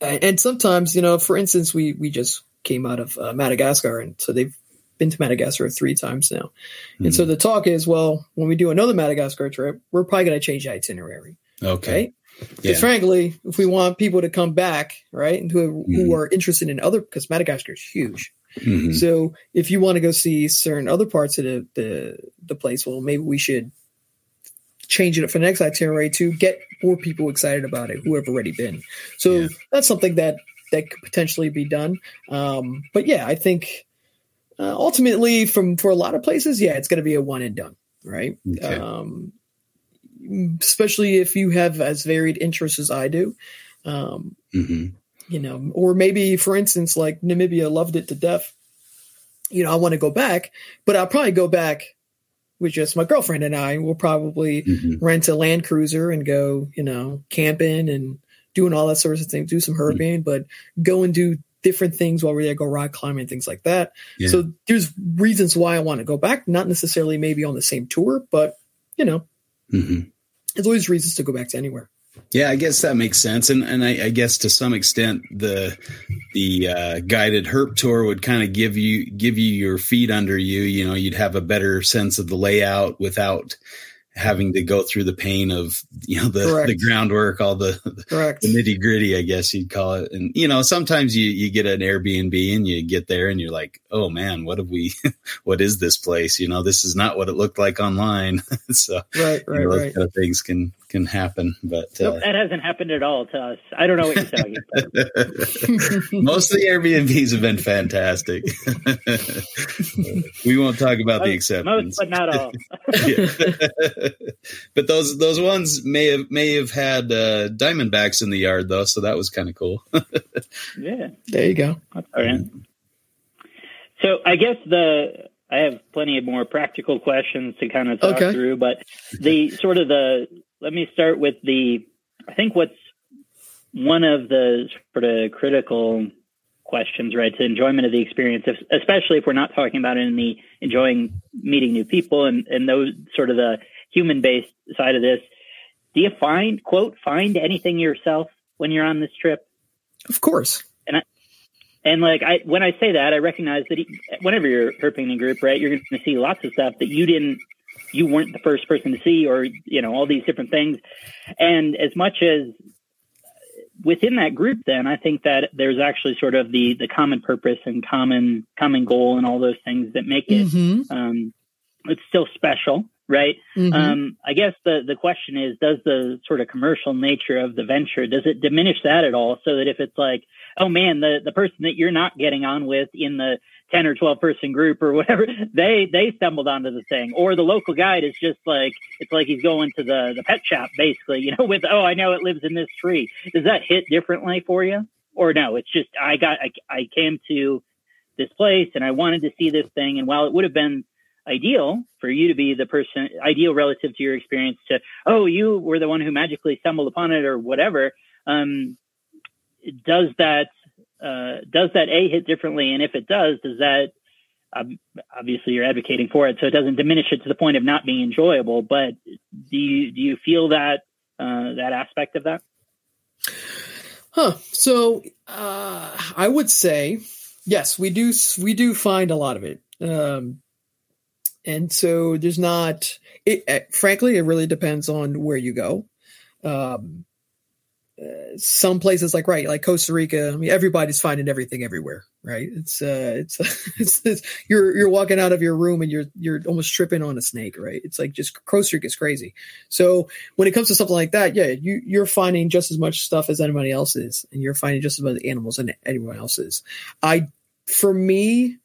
and sometimes, you know, for instance, we we just came out of uh, Madagascar, and so they've been to Madagascar three times now. Mm-hmm. And so hmm. the talk is, well, when we do another Madagascar trip, we're probably going to change the itinerary. Okay. Right? Because yeah. frankly, if we want people to come back, right, and who, mm-hmm. who are interested in other, because Madagascar is huge. Mm-hmm. So if you want to go see certain other parts of the, the the place, well, maybe we should changing it for the next itinerary to get more people excited about it who have already been. So yeah. that's something that that could potentially be done. Um, but yeah, I think uh, ultimately, from for a lot of places, yeah, it's going to be a one and done, right? Okay. Um, especially if you have as varied interests as I do. Um, mm-hmm. You know, or maybe for instance, like Namibia loved it to death. You know, I want to go back, but I'll probably go back with just my girlfriend and I. We'll probably mm-hmm. rent a Land Cruiser and go, you know, camping and doing all that sorts of things, do some herping, mm-hmm. but go and do different things while we're there, go rock climbing, things like that. Yeah. So there's reasons why I want to go back, not necessarily maybe on the same tour, but you know, mm-hmm. there's always reasons to go back to anywhere. Yeah, I guess that makes sense, and and I, I guess to some extent the the uh, guided herp tour would kind of give you give you your feet under you. You know, you'd have a better sense of the layout without having to go through the pain of you know the the groundwork, all the Correct. the nitty gritty, I guess you'd call it. And you know, sometimes you you get an Airbnb and you get there and you're like, oh man, what have we? what is this place? You know, this is not what it looked like online. so right, right, you know, right. Kind of things can can happen, but nope, uh, that hasn't happened at all to us. I don't know what you're talking about. Most of the Airbnbs have been fantastic. we won't talk about most, the exceptions, most, but not all. but those those ones may have may have had uh, diamondbacks in the yard though, so that was kind of cool. yeah, there you go. All right. So I guess the I have plenty of more practical questions to kind of talk okay. through, but the sort of the let me start with the I think what's one of the sort of critical questions, right, to enjoyment of the experience, if, especially if we're not talking about in the enjoying meeting new people and, and those sort of the human based side of this. Do you find, quote, find anything yourself when you're on this trip? Of course. And I, and like I, when I say that, I recognize that he, whenever you're herping in group, right, you're going to see lots of stuff that you didn't, you weren't the first person to see, or you know, all these different things. And as much as within that group, then I think that there's actually sort of the the common purpose and common common goal and all those things that make it. Mm-hmm. Um, it's still special, right? Mm-hmm. Um, I guess the the question is, does the sort of commercial nature of the venture does it diminish that at all? So that if it's like, oh man, the the person that you're not getting on with in the 10 or 12 person group or whatever they they stumbled onto the thing. Or the local guide is just like it's like he's going to the the pet shop basically you know with oh i know it lives in this tree. Does that hit differently for you? Or no it's just i got i, I came to this place and i wanted to see this thing. And while it would have been ideal for you to be the person ideal relative to your experience to oh you were the one who magically stumbled upon it or whatever um does that uh, does that a hit differently? And if it does, does that um, obviously you're advocating for it, so it doesn't diminish it to the point of not being enjoyable. But do you do you feel that uh, that aspect of that? Huh. So uh, I would say yes, we do we do find a lot of it. Um, and so there's not it, frankly it really depends on where you go um, some places like right like costa rica i mean everybody's finding everything everywhere right? It's uh it's, it's, it's you're you're walking out of your room and you're you're almost tripping on a snake right? It's like just costa rica's crazy. So when it comes to something like that yeah you you're finding just as much stuff as anybody else is and you're finding just as much animals as anyone else is. I for me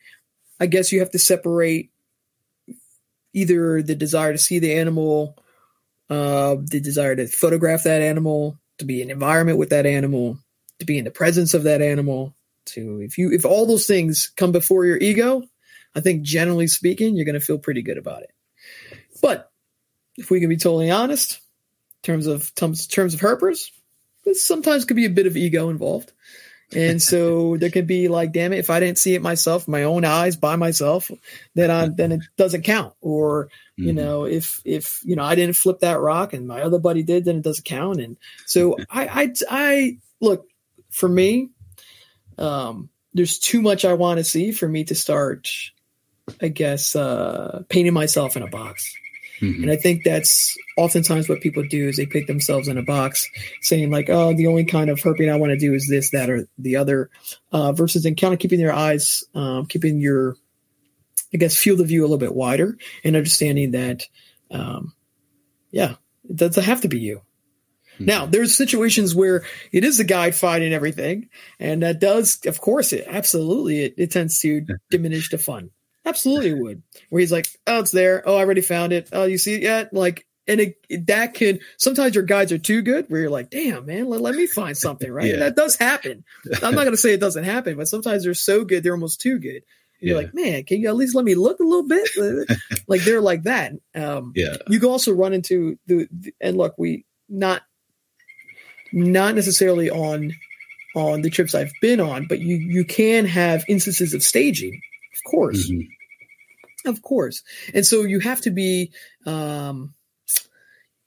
i guess you have to separate either the desire to see the animal uh the desire to photograph that animal to be in an environment with that animal, to be in the presence of that animal, to if you if all those things come before your ego, I think generally speaking, you're going to feel pretty good about it. But if we can be totally honest, in terms of terms, of herpers, sometimes could be a bit of ego involved. And so there could be like, damn it, if I didn't see it myself, my own eyes by myself, then I then it doesn't count. Or you mm-hmm. know, if if you know I didn't flip that rock and my other buddy did, then it doesn't count. And so I I I look for me, um, there's too much I want to see for me to start, I guess, uh, painting myself in a box. Mm-hmm. And I think that's oftentimes what people do is they pick themselves in a box saying like, oh, the only kind of herping I want to do is this, that, or the other, uh, versus in kind of keeping their eyes, um, keeping your, I guess, field of view a little bit wider and understanding that, um, yeah, it doesn't have to be you. Mm-hmm. Now, there's situations where it is the guide finding everything, and that does, of course, it absolutely it, it tends to diminish the fun. Absolutely would. Where he's like, oh, it's there. Oh, I already found it. Oh, you see it yet? Like, and it, that can sometimes your guides are too good where you're like, damn, man, let, let me find something, right? yeah. That does happen. I'm not going to say it doesn't happen, but sometimes they're so good, they're almost too good. You're yeah. like, man, can you at least let me look a little bit? like they're like that. Um, yeah. You can also run into the, and look, we not, not necessarily on, on the trips I've been on, but you, you can have instances of staging course. Mm-hmm. Of course. And so you have to be, um,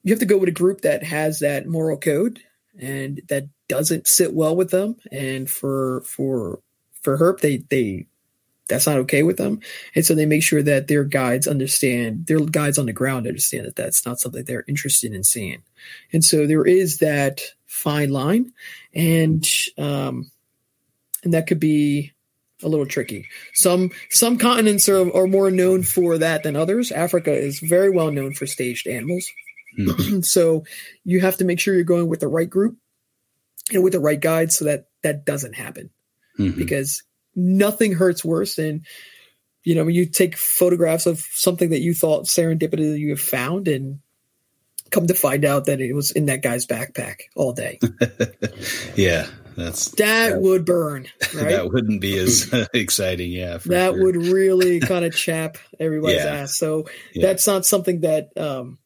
you have to go with a group that has that moral code and that doesn't sit well with them. And for, for, for Herp, they, they, that's not okay with them. And so they make sure that their guides understand, their guides on the ground understand that that's not something they're interested in seeing. And so there is that fine line and, um, and that could be a little tricky. Some some continents are, are more known for that than others. Africa is very well known for staged animals. Mm-hmm. so you have to make sure you're going with the right group and with the right guide so that that doesn't happen. Mm-hmm. Because nothing hurts worse than you know when you take photographs of something that you thought serendipity you have found and come to find out that it was in that guy's backpack all day. yeah, that's that, that would burn. Right? that wouldn't be as exciting. Yeah, that sure. would really kind of chap everybody's yeah. ass. So yeah. that's not something that um,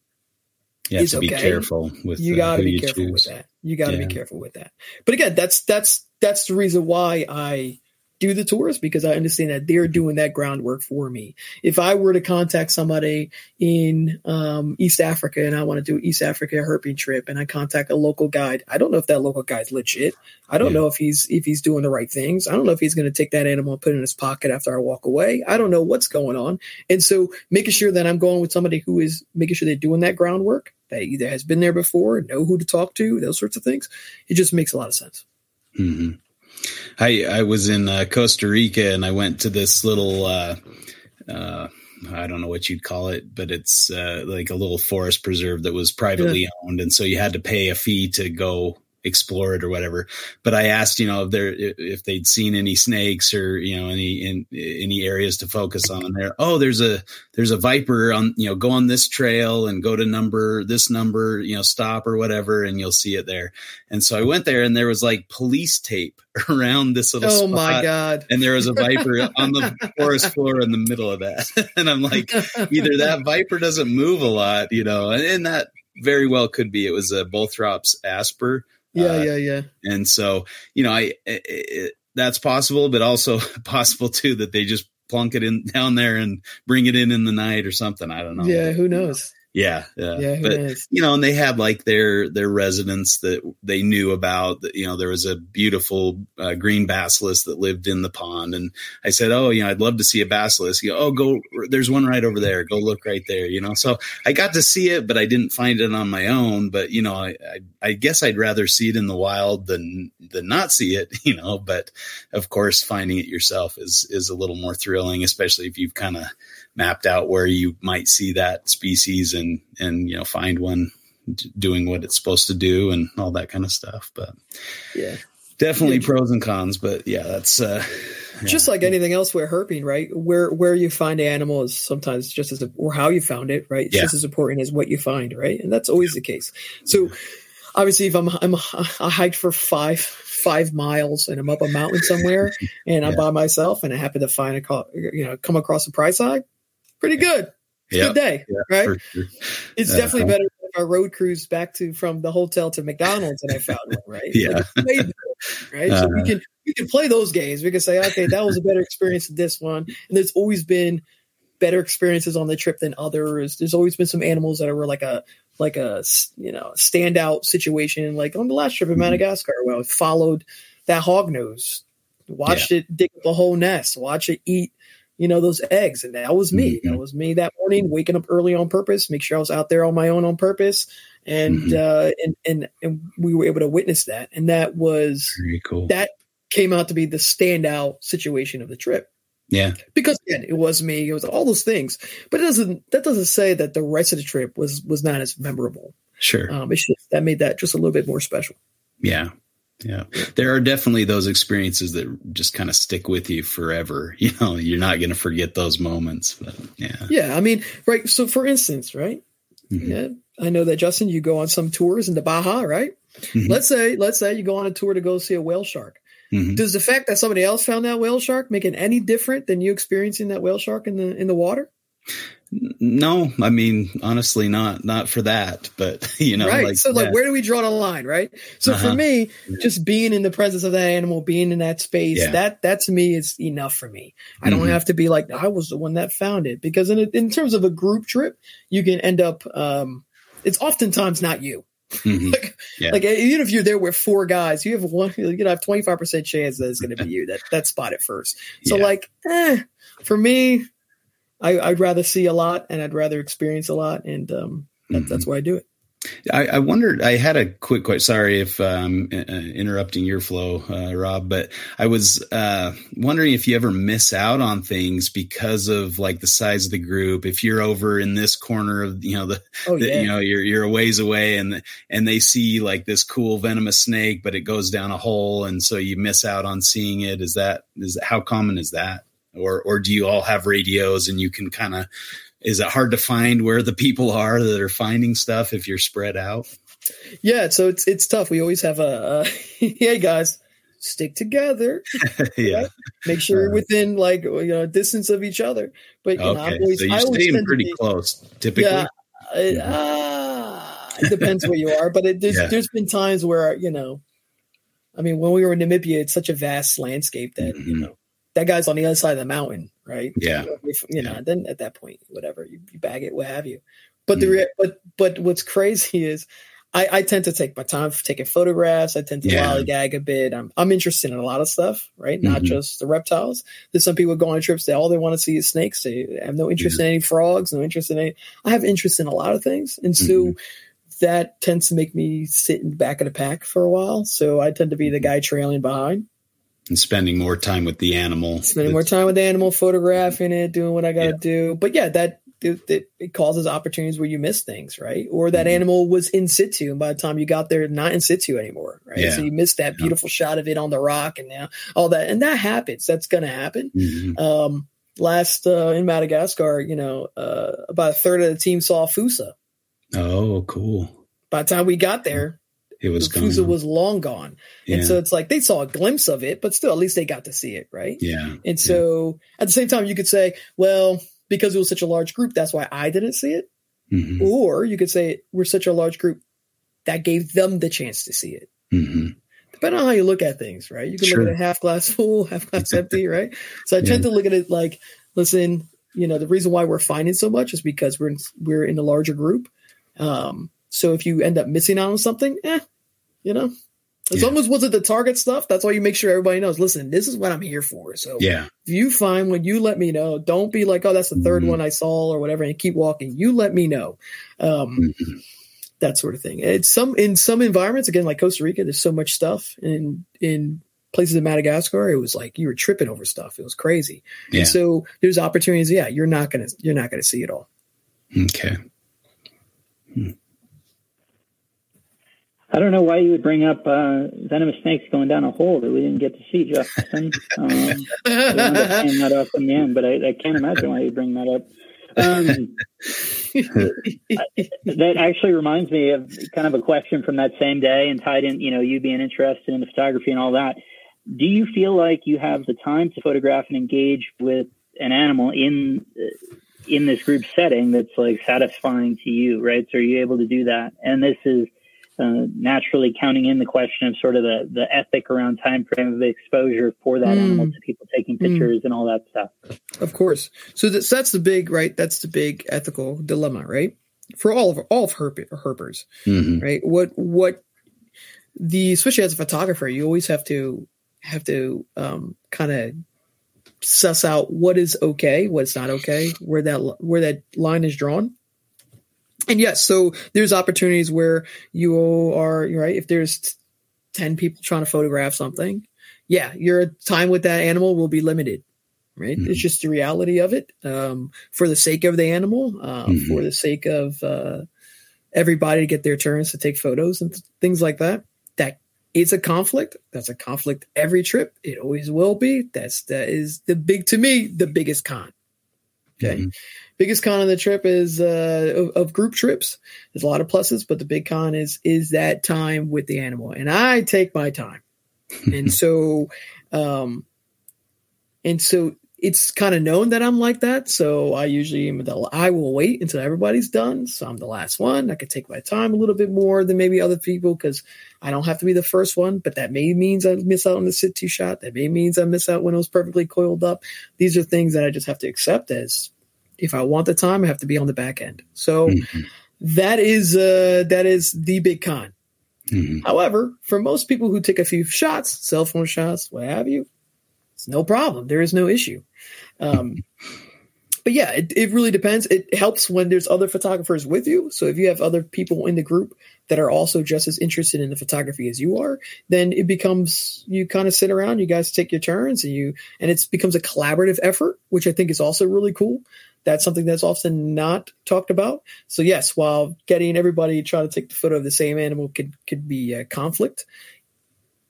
you have to okay. be careful with. You got to be careful choose. with that. You got to yeah. be careful with that. But again, that's that's that's the reason why I do the tours because I understand that they're doing that groundwork for me. If I were to contact somebody in um, East Africa and I want to do East Africa herping trip and I contact a local guide, I don't know if that local guide's legit. I don't yeah. know if he's if he's doing the right things. I don't know if he's going to take that animal and put it in his pocket after I walk away. I don't know what's going on. And so making sure that I'm going with somebody who is making sure they're doing that groundwork, that either has been there before, know who to talk to, those sorts of things, it just makes a lot of sense. Mm-hmm. I I was in uh, Costa Rica and I went to this little uh, uh, I don't know what you'd call it, but it's uh, like a little forest preserve that was privately yeah. owned, and so you had to pay a fee to go explore it or whatever. But I asked, you know, if there if they'd seen any snakes or you know any in, any areas to focus on there. Oh, there's a there's a viper on you know go on this trail and go to number this number you know stop or whatever and you'll see it there. And so I went there and there was like police tape around this little. Oh my god! And there was a viper on the forest floor in the middle of that. and I'm like, either that viper doesn't move a lot, you know, and, and that very well could be. It was a Bothrops asper yeah, uh, yeah, yeah. And so, you know, I it, it, that's possible, but also possible too that they just plunk it in down there and bring it in in the night or something. I don't know. Yeah, who knows? Yeah, yeah, yeah but you know, and they had like their their residents that they knew about. That you know, there was a beautiful uh, green basilisk that lived in the pond, and I said, "Oh, you know, I'd love to see a basilisk." You go, "Oh, go! There's one right over there. Go look right there." You know, so I got to see it, but I didn't find it on my own. But you know, I I, I guess I'd rather see it in the wild than than not see it. You know, but of course, finding it yourself is is a little more thrilling, especially if you've kind of mapped out where you might see that species and and you know find one doing what it's supposed to do and all that kind of stuff but yeah. definitely yeah. pros and cons but yeah that's uh yeah. just like anything else we're herping right? Where where you find an animal is sometimes just as or how you found it right? It's yeah. just as important as what you find right? And that's always the case. So obviously if i'm i'm i hiked for five five miles and i'm up a mountain somewhere and i'm by myself and i happen to find a you know come across a price tag pretty good. It's yep. a good day, yeah, right? Sure. It's uh, definitely better than our road cruise back to from the hotel to McDonald's and I found one, right? yeah. Like right. Uh, so we uh-huh. can we can play those games. We can say, okay, that was a better experience than this one. And there's always been better experiences on the trip than others. There's always been some animals that were like a like a you know standout situation. Like on the last trip in mm-hmm. Madagascar, where I followed that hog nose, watched yeah. it dig up a whole nest, watch it eat you know, those eggs. And that was me. Mm-hmm. That was me that morning, waking up early on purpose, make sure I was out there on my own on purpose. And, mm-hmm. uh, and, and, and we were able to witness that. And that was very cool. That came out to be the standout situation of the trip. Yeah. Because again, it was me, it was all those things. But it doesn't that doesn't say that the rest of the trip was was not as memorable. Sure. Um it's just that made that just a little bit more special. Yeah. Yeah. There are definitely those experiences that just kind of stick with you forever. You know, you're not going to forget those moments. But yeah. Yeah. I mean, right. So for instance, right. Mm-hmm. Yeah. I know that Justin, you go on some tours in the Baja, right? Mm-hmm. Let's say, let's say you go on a tour to go see a whale shark. Mm-hmm. Does the fact that somebody else found that whale shark make it any different than you experiencing that whale shark in the in the water? No, I mean honestly, not not for that, but you know, right. Like, so, like, yeah. where do we draw the line, right? So uh-huh. for me, just being in the presence of that animal, being in that space, yeah. that that to me is enough for me. I don't mm-hmm. have to be like I was the one that found it because in in terms of a group trip, you can end up. um It's oftentimes not you. Mm-hmm. like, yeah. like even if you're there with four guys, you have one. You know, have twenty five percent chance that it's going to be you that that spot it first. So like, eh, for me, I, would rather see a lot and I'd rather experience a lot, and um, that, mm-hmm. that's why I do it. I, I, wondered. I had a quick question. Sorry if um, uh, interrupting your flow, uh, Rob, but I was uh, wondering if you ever miss out on things because of like the size of the group. If you're over in this corner of you know the, oh, the you know you're you're a ways away and and they see like this cool venomous snake, but it goes down a hole, and so you miss out on seeing it. Is that is how common is that? Or or do you all have radios and you can kind of is it hard to find where the people are that are finding stuff if you're spread out yeah so it's it's tough we always have a, a hey guys stick together. yeah. Right? Make sure uh, you're within like you know distance of each other. But you okay. know, I'm always, so you I always pretty be- close, typically. Yeah, it, uh, it depends where you are, but it, there's Yeah. there's been times where you know, I mean, when we were in Namibia, it's such a vast landscape that you Mhm. know that guy's on the other side of the mountain, right? Yeah. If- you know, then at that point, whatever you, you bag it, what have you. But the rea- but but what's crazy is. I, I tend to take my time for taking photographs. I tend to Yeah. lollygag a bit. I'm I'm interested in a lot of stuff, right? Not Mhm. just the reptiles. There's some people go on trips that all they want to see is snakes. They have no interest in any frogs, no interest in any. I have interest in a lot of things, and so Mhm. that tends to make me sit in the back of the pack for a while. So I tend to be the guy trailing behind, And spending more time with the animal. spending more time with the animal, photographing it, doing what I got to Yeah. do. But yeah, that. It, it, causes opportunities where you miss things, right? Or that Mhm. animal was in situ, and by the time you got there, not in situ anymore, right? Yeah. So you missed that Yeah. beautiful shot of it on the rock, and now all that, and that happens. That's going to happen. Mhm. Um, last uh, in Madagascar, you know, uh, about a third of the team saw fossa. Oh, cool. By the time we got there, It was gone. fossa was long gone, yeah. and so it's like they saw a glimpse of it, but still, at least they got to see it, right? yeah. And so at the same time, you could say, well, because it was such a large group, that's why I didn't see it. Mhm. Or you could say we're such a large group that gave them the chance to see it. Mhm. Depending on how you look at things, right? You can look at it half glass full, half glass empty, right? So I tend to look at it like, listen, you know, the reason why we're finding so much is because we're in, we're in a larger group. Um, so if you end up missing out on something, eh, you know, as Yeah. long as wasn't the target stuff, that's why you make sure everybody knows. Listen, this is what I'm here for. So Yeah. if you find when you let me know, don't be like, oh, that's the 3rd Mhm. one I saw or whatever, and keep walking. You let me know. Um, Mhm. that sort of thing. It's some in some environments, again, like Costa Rica, there's so much stuff. In in places in Madagascar, it was like you were tripping over stuff. It was crazy. Yeah. And so there's opportunities. Yeah, you're not gonna you're not gonna see it all. Okay. I don't know why you would bring up uh, venomous snakes going down a hole that we didn't get to see, Justin. Um, up that up in the end, but I, I can't imagine why you bring that up. Um, that actually reminds me of kind of a question from that same day and tied in, you know, you being interested in the photography and all that. Do you feel like you have the time to photograph and engage with an animal in in this group setting that's like satisfying to you, right? So are you able to do that? And this is uh, naturally counting in the question of sort of the, the ethic around time frame of exposure for that Mm. animal to people taking pictures and all that stuff. Of course. So that's that's the big right. That's the big ethical dilemma, right? For all of all of herp, herpers, Mhm. right? What what the especially as a photographer, you always have to have to um, kind of suss out what is okay, what's not okay, where that where that line is drawn. And yes, so there's opportunities where you are right. If there's ten people trying to photograph something, yeah, your time with that animal will be limited. Right, Mhm. it's just the reality of it. Um, for the sake of the animal, uh, Mhm. for the sake of uh, everybody to get their turns to take photos and th- things like that. That is a conflict. That's a conflict every trip. It always will be. That's that is the big to me the biggest con. Okay, Mhm. biggest con of the trip is uh, of, of group trips. There's a lot of pluses, but the big con is is that time with the animal, and I take my time, and so, um, and so it's kind of known that I'm like that. So I usually am the, I will wait until everybody's done. So I'm the last one. I could take my time a little bit more than maybe other people because I don't have to be the first one. But that may means I miss out on the situ shot. That may means I miss out when it was perfectly coiled up. These are things that I just have to accept as if I want the time, I have to be on the back end. So Mhm. that is uh, that is the big con. Mhm. However, for most people who take a few shots, cell phone shots, what have you, it's no problem. There is no issue. Um, but yeah, it, it really depends. It helps when there's other photographers with you. So if you have other people in the group that are also just as interested in the photography as you are, then it becomes you kind of sit around, you guys take your turns, and you and it becomes a collaborative effort, which I think is also really cool. That's something that's often not talked about. So yes, while getting everybody to try to take the photo of the same animal could could be a conflict,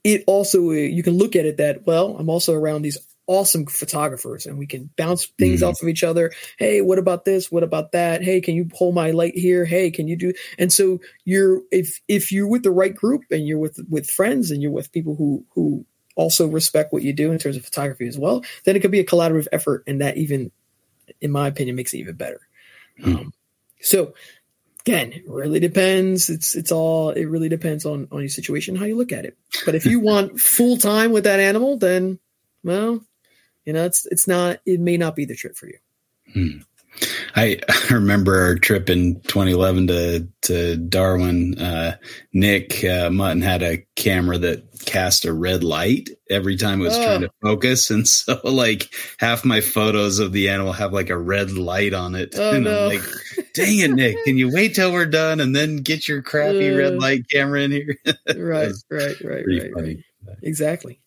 it also you can look at it that well, I'm also around these awesome photographers and we can bounce things Mhm. off of each other. Hey, what about this? What about that? Hey, can you pull my light here? Hey, can you do? And so you're if if you're with the right group and you're with with friends and you're with people who who also respect what you do in terms of photography as well, then it could be a collaborative effort, and that even, in my opinion, makes it even better. Mm. Um, so again, it really depends. It's it's all it really depends on on your situation, how you look at it. But if you want full time with that animal, then well, you know, it's it's not it may not be the trip for you. Hmm. I, I remember our trip in 2011 to to Darwin. Uh, Nick uh, Mutton had a camera that cast a red light every time it was oh. trying to focus, and so like half my photos of the animal have like a red light on it. Oh, and no. I'm like, dang it, Nick! Can you wait till we're done and then get your crappy uh, red light camera in here? right, right, right, right, right. Exactly.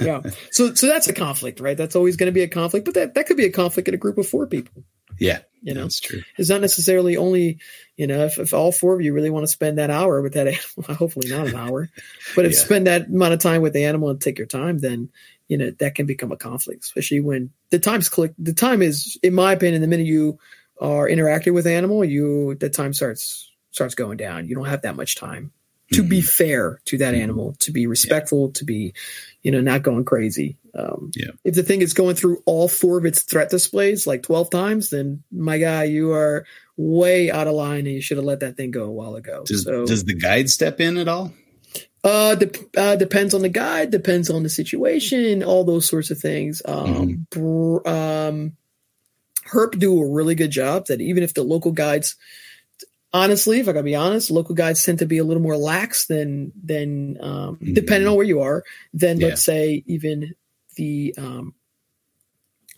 Yeah. So so that's a conflict, right? That's always going to be a conflict, but that, that could be a conflict in a group of four people. Yeah. You know, that's true. It's not necessarily only, you know, if, if all four of you really want to spend that hour with that animal, hopefully not an hour, but if yeah. spend that amount of time with the animal and take your time, then, you know, that can become a conflict, especially when the time's click. The time is, in my opinion, the minute you are interacting with animal, you, the time starts, starts going down. You don't have that much time to mm-hmm. be fair to that mm-hmm. animal, to be respectful, yeah. to be, you know, not going crazy. Um, yeah. If the thing is going through all four of its threat displays like 12 times, then my guy, you are way out of line and you should have let that thing go a while ago. Does, so, does the guide step in at all? Uh, de- uh, depends on the guide, depends on the situation, all those sorts of things. Um, mm-hmm. br- um, Herp do a really good job that even if the local guides – honestly, if I gotta be honest, local guides tend to be a little more lax than than um, mm-hmm. depending on where you are than yeah. let's say even the um,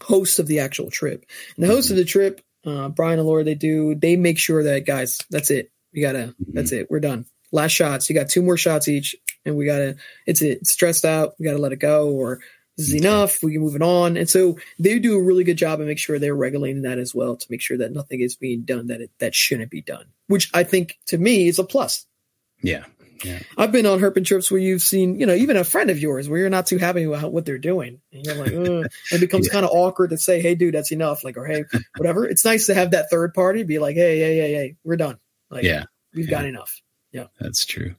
host of the actual trip. And the host mm-hmm. of the trip, uh, Brian and Laura, they do they make sure that guys, that's it. We gotta, mm-hmm. that's it. We're done. Last shots. You got two more shots each, and we gotta. It's it. Stressed out. We gotta let it go, or this is enough. We can move it on. And so they do a really good job and make sure they're regulating that as well to make sure that nothing is being done that it, that shouldn't be done, which I think to me is a plus. Yeah. Yeah. I've been on herping trips where you've seen, you know, even a friend of yours where you're not too happy about what they're doing. And you're like, Ugh. it becomes yeah. kind of awkward to say, Hey dude, that's enough. Like, or Hey, whatever. It's nice to have that third party be like, Hey, hey, hey, hey, we're done. Like, yeah, we've yeah. got enough. Yeah, that's true.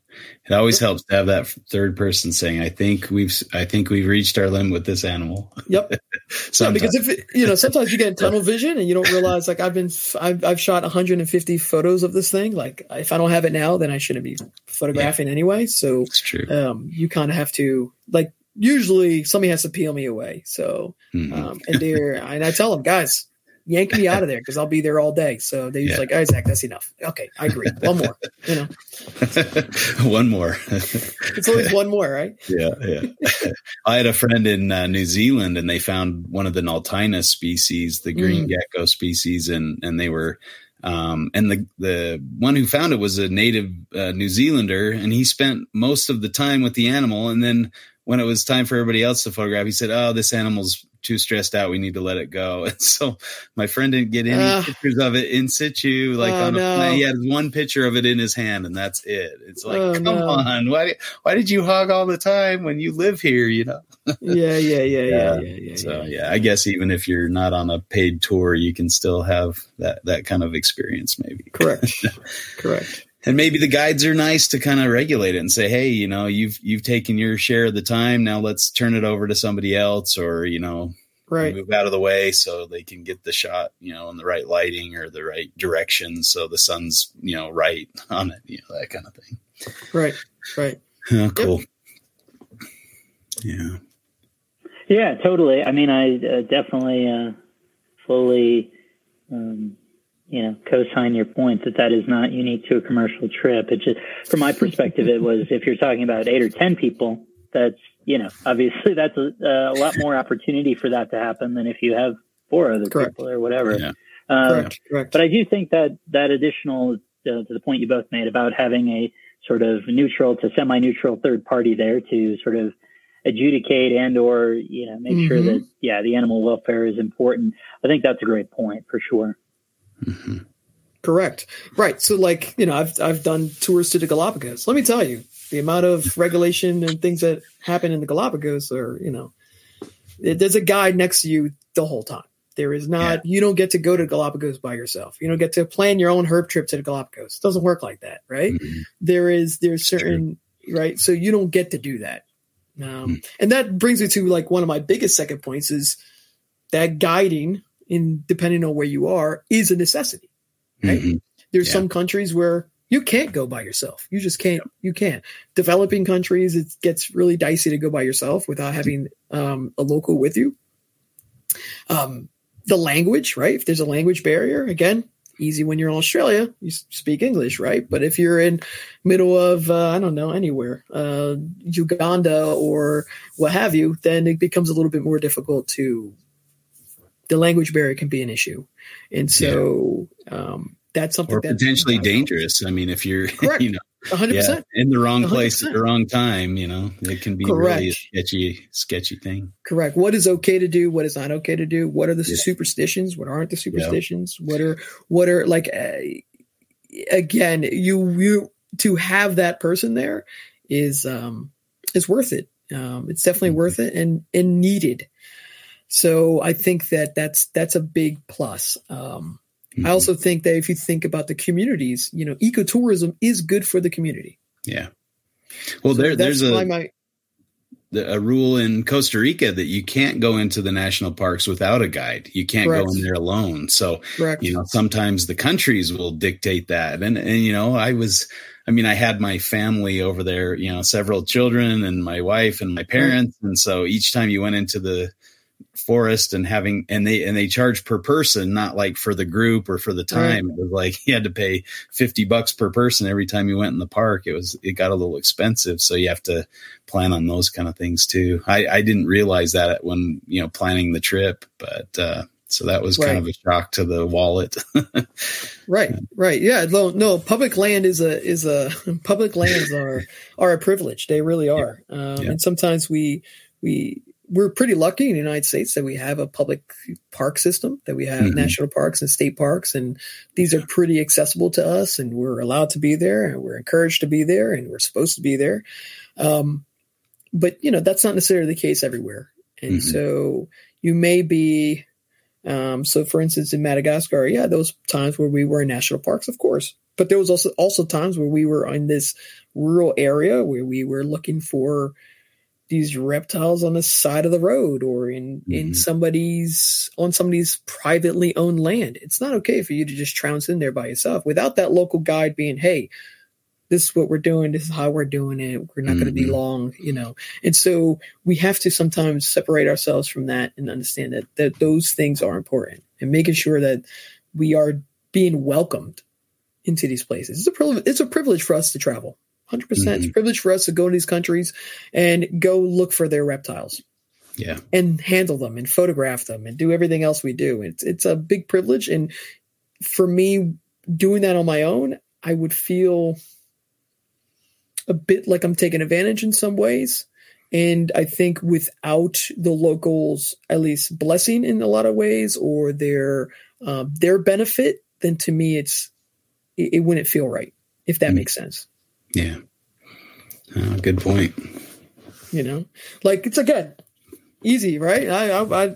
It always helps to have that third person saying, "I think we've, I think we've reached our limit with this animal." Yep. yeah, because if it, you know, sometimes you get tunnel vision and you don't realize. Like I've been, I've, I've shot 150 photos of this thing. Like if I don't have it now, then I shouldn't be photographing yeah. anyway. So it's true. Um, you kind of have to like. Usually, somebody has to peel me away. So, mm-hmm. um, and they're, and I tell them, guys, yank me out of there because I'll be there all day. So they're yeah. like, Isaac, that's enough. Okay, I agree. One more, you know. one more. it's always one more, right? Yeah, yeah. I had a friend in uh, New Zealand, and they found one of the Naultinus species, the green mm. gecko species, and and they were. Um, and the the one who found it was a native uh, New Zealander, and he spent most of the time with the animal. And then when it was time for everybody else to photograph, he said, "Oh, this animal's too stressed out. We need to let it go. And so my friend didn't get any uh, pictures of it in situ. Like oh, on a no. plane. he had one picture of it in his hand, and that's it. It's like, oh, come no. on, why why did you hog all the time when you live here? You know? yeah, yeah, yeah, yeah, yeah, yeah. So yeah, yeah, I guess even if you're not on a paid tour, you can still have that that kind of experience. Maybe correct, correct and maybe the guides are nice to kind of regulate it and say, hey, you know, you've you've taken your share of the time. Now let's turn it over to somebody else, or you know, right. move out of the way so they can get the shot, you know, in the right lighting or the right direction, so the sun's you know right on it, you know, that kind of thing. Right, right. Oh, cool. Yep. Yeah. Yeah, totally. I mean, I uh, definitely uh, fully, um, you know, co-sign your point that that is not unique to a commercial trip. It just, from my perspective, it was if you're talking about eight or ten people, that's you know, obviously that's a, a, lot more opportunity for that to happen than if you have four other correct. people or whatever. Yeah. Um, correct, correct. But I do think that that additional uh, to the point you both made about having a sort of neutral to semi-neutral third party there to sort of adjudicate and or you know make mm-hmm. sure that yeah the animal welfare is important. I think that's a great point for sure. Mm-hmm. Correct. Right. So like, you know, I've I've done tours to the Galapagos. Let me tell you, the amount of regulation and things that happen in the Galapagos are, you know, there's a guide next to you the whole time. There is not, yeah. you don't get to go to Galapagos by yourself. You don't get to plan your own herp trip to the Galapagos. It doesn't work like that, right? Mm-hmm. There is, there's certain, right? So you don't get to do that. Um, mm. And that brings me to like one of my biggest second points is that guiding in depending on where you are is a necessity. Right? Mm-hmm. There's yeah. some countries where you can't go by yourself. You just can't. You can't. Developing countries, it gets really dicey to go by yourself without having um, a local with you. Um, the language, right? If there's a language barrier, again, easy when you're in Australia, you speak English, right? But if you're in middle of uh, I don't know anywhere, uh, Uganda or what have you, then it becomes a little bit more difficult to. The language barrier can be an issue, and so yeah. um, that's something or that potentially dangerous. I mean, if you're you know 100%. Yeah, in the wrong place 100%. at the wrong time, you know, it can be Correct. really a sketchy, sketchy thing. Correct. What is okay to do? What is not okay to do? What are the yeah. superstitions? What aren't the superstitions? What are, what are like, uh, again, you, you, to have that person there is, um, is worth it. Um, it's definitely mm-hmm. worth it and, and needed. So I think that that's, that's a big plus. Um, Mm-hmm. I also think that if you think about the communities, you know, ecotourism is good for the community. Yeah. Well, so there, there's a, my, a rule in Costa Rica that you can't go into the national parks without a guide. You can't correct. go in there alone. So, correct. you know, sometimes the countries will dictate that. And, and, you know, I was, I mean, I had my family over there, you know, several children and my wife and my parents. Right. And so each time you went into the, forest and having and they and they charge per person not like for the group or for the time right. it was like you had to pay 50 bucks per person every time you went in the park it was it got a little expensive so you have to plan on those kind of things too i i didn't realize that when you know planning the trip but uh so that was right. kind of a shock to the wallet. right, right, yeah. No, no, public land is a is a public lands are are a privilege. They really are, yeah. Um, yeah. and sometimes we we we're pretty lucky in the United States that we have a public park system, that we have mm-hmm. national parks and state parks, and these are pretty accessible to us, and we're allowed to be there, and we're encouraged to be there, and we're supposed to be there. Um, but you know that's not necessarily the case everywhere, and mm-hmm. so you may be. Um, so, for instance, in Madagascar, yeah, those times where we were in national parks, of course, but there was also also times where we were in this rural area where we were looking for these reptiles on the side of the road or in mm-hmm. in somebody's on somebody's privately owned land. It's not okay for you to just trounce in there by yourself without that local guide being, "Hey, this is what we're doing. This is how we're doing it. We're not mm-hmm. going to be long, you know." And so we have to sometimes separate ourselves from that and understand that that those things are important and making sure that we are being welcomed into these places. It's a privilege. It's a privilege for us to travel. 100%. percent mm hmm It's a privilege for us to go to these countries and go look for their reptiles. Yeah. And handle them and photograph them and do everything else we do. It's it's a big privilege and for me doing that on my own, I would feel a bit like I'm taking advantage in some ways. And I think without the locals, at least blessing in a lot of ways, or their um, their benefit, then to me it's it, it wouldn't feel right. If that mm makes sense. Yeah. Uh, good point. You know, like it's again easy, right? I, I, I,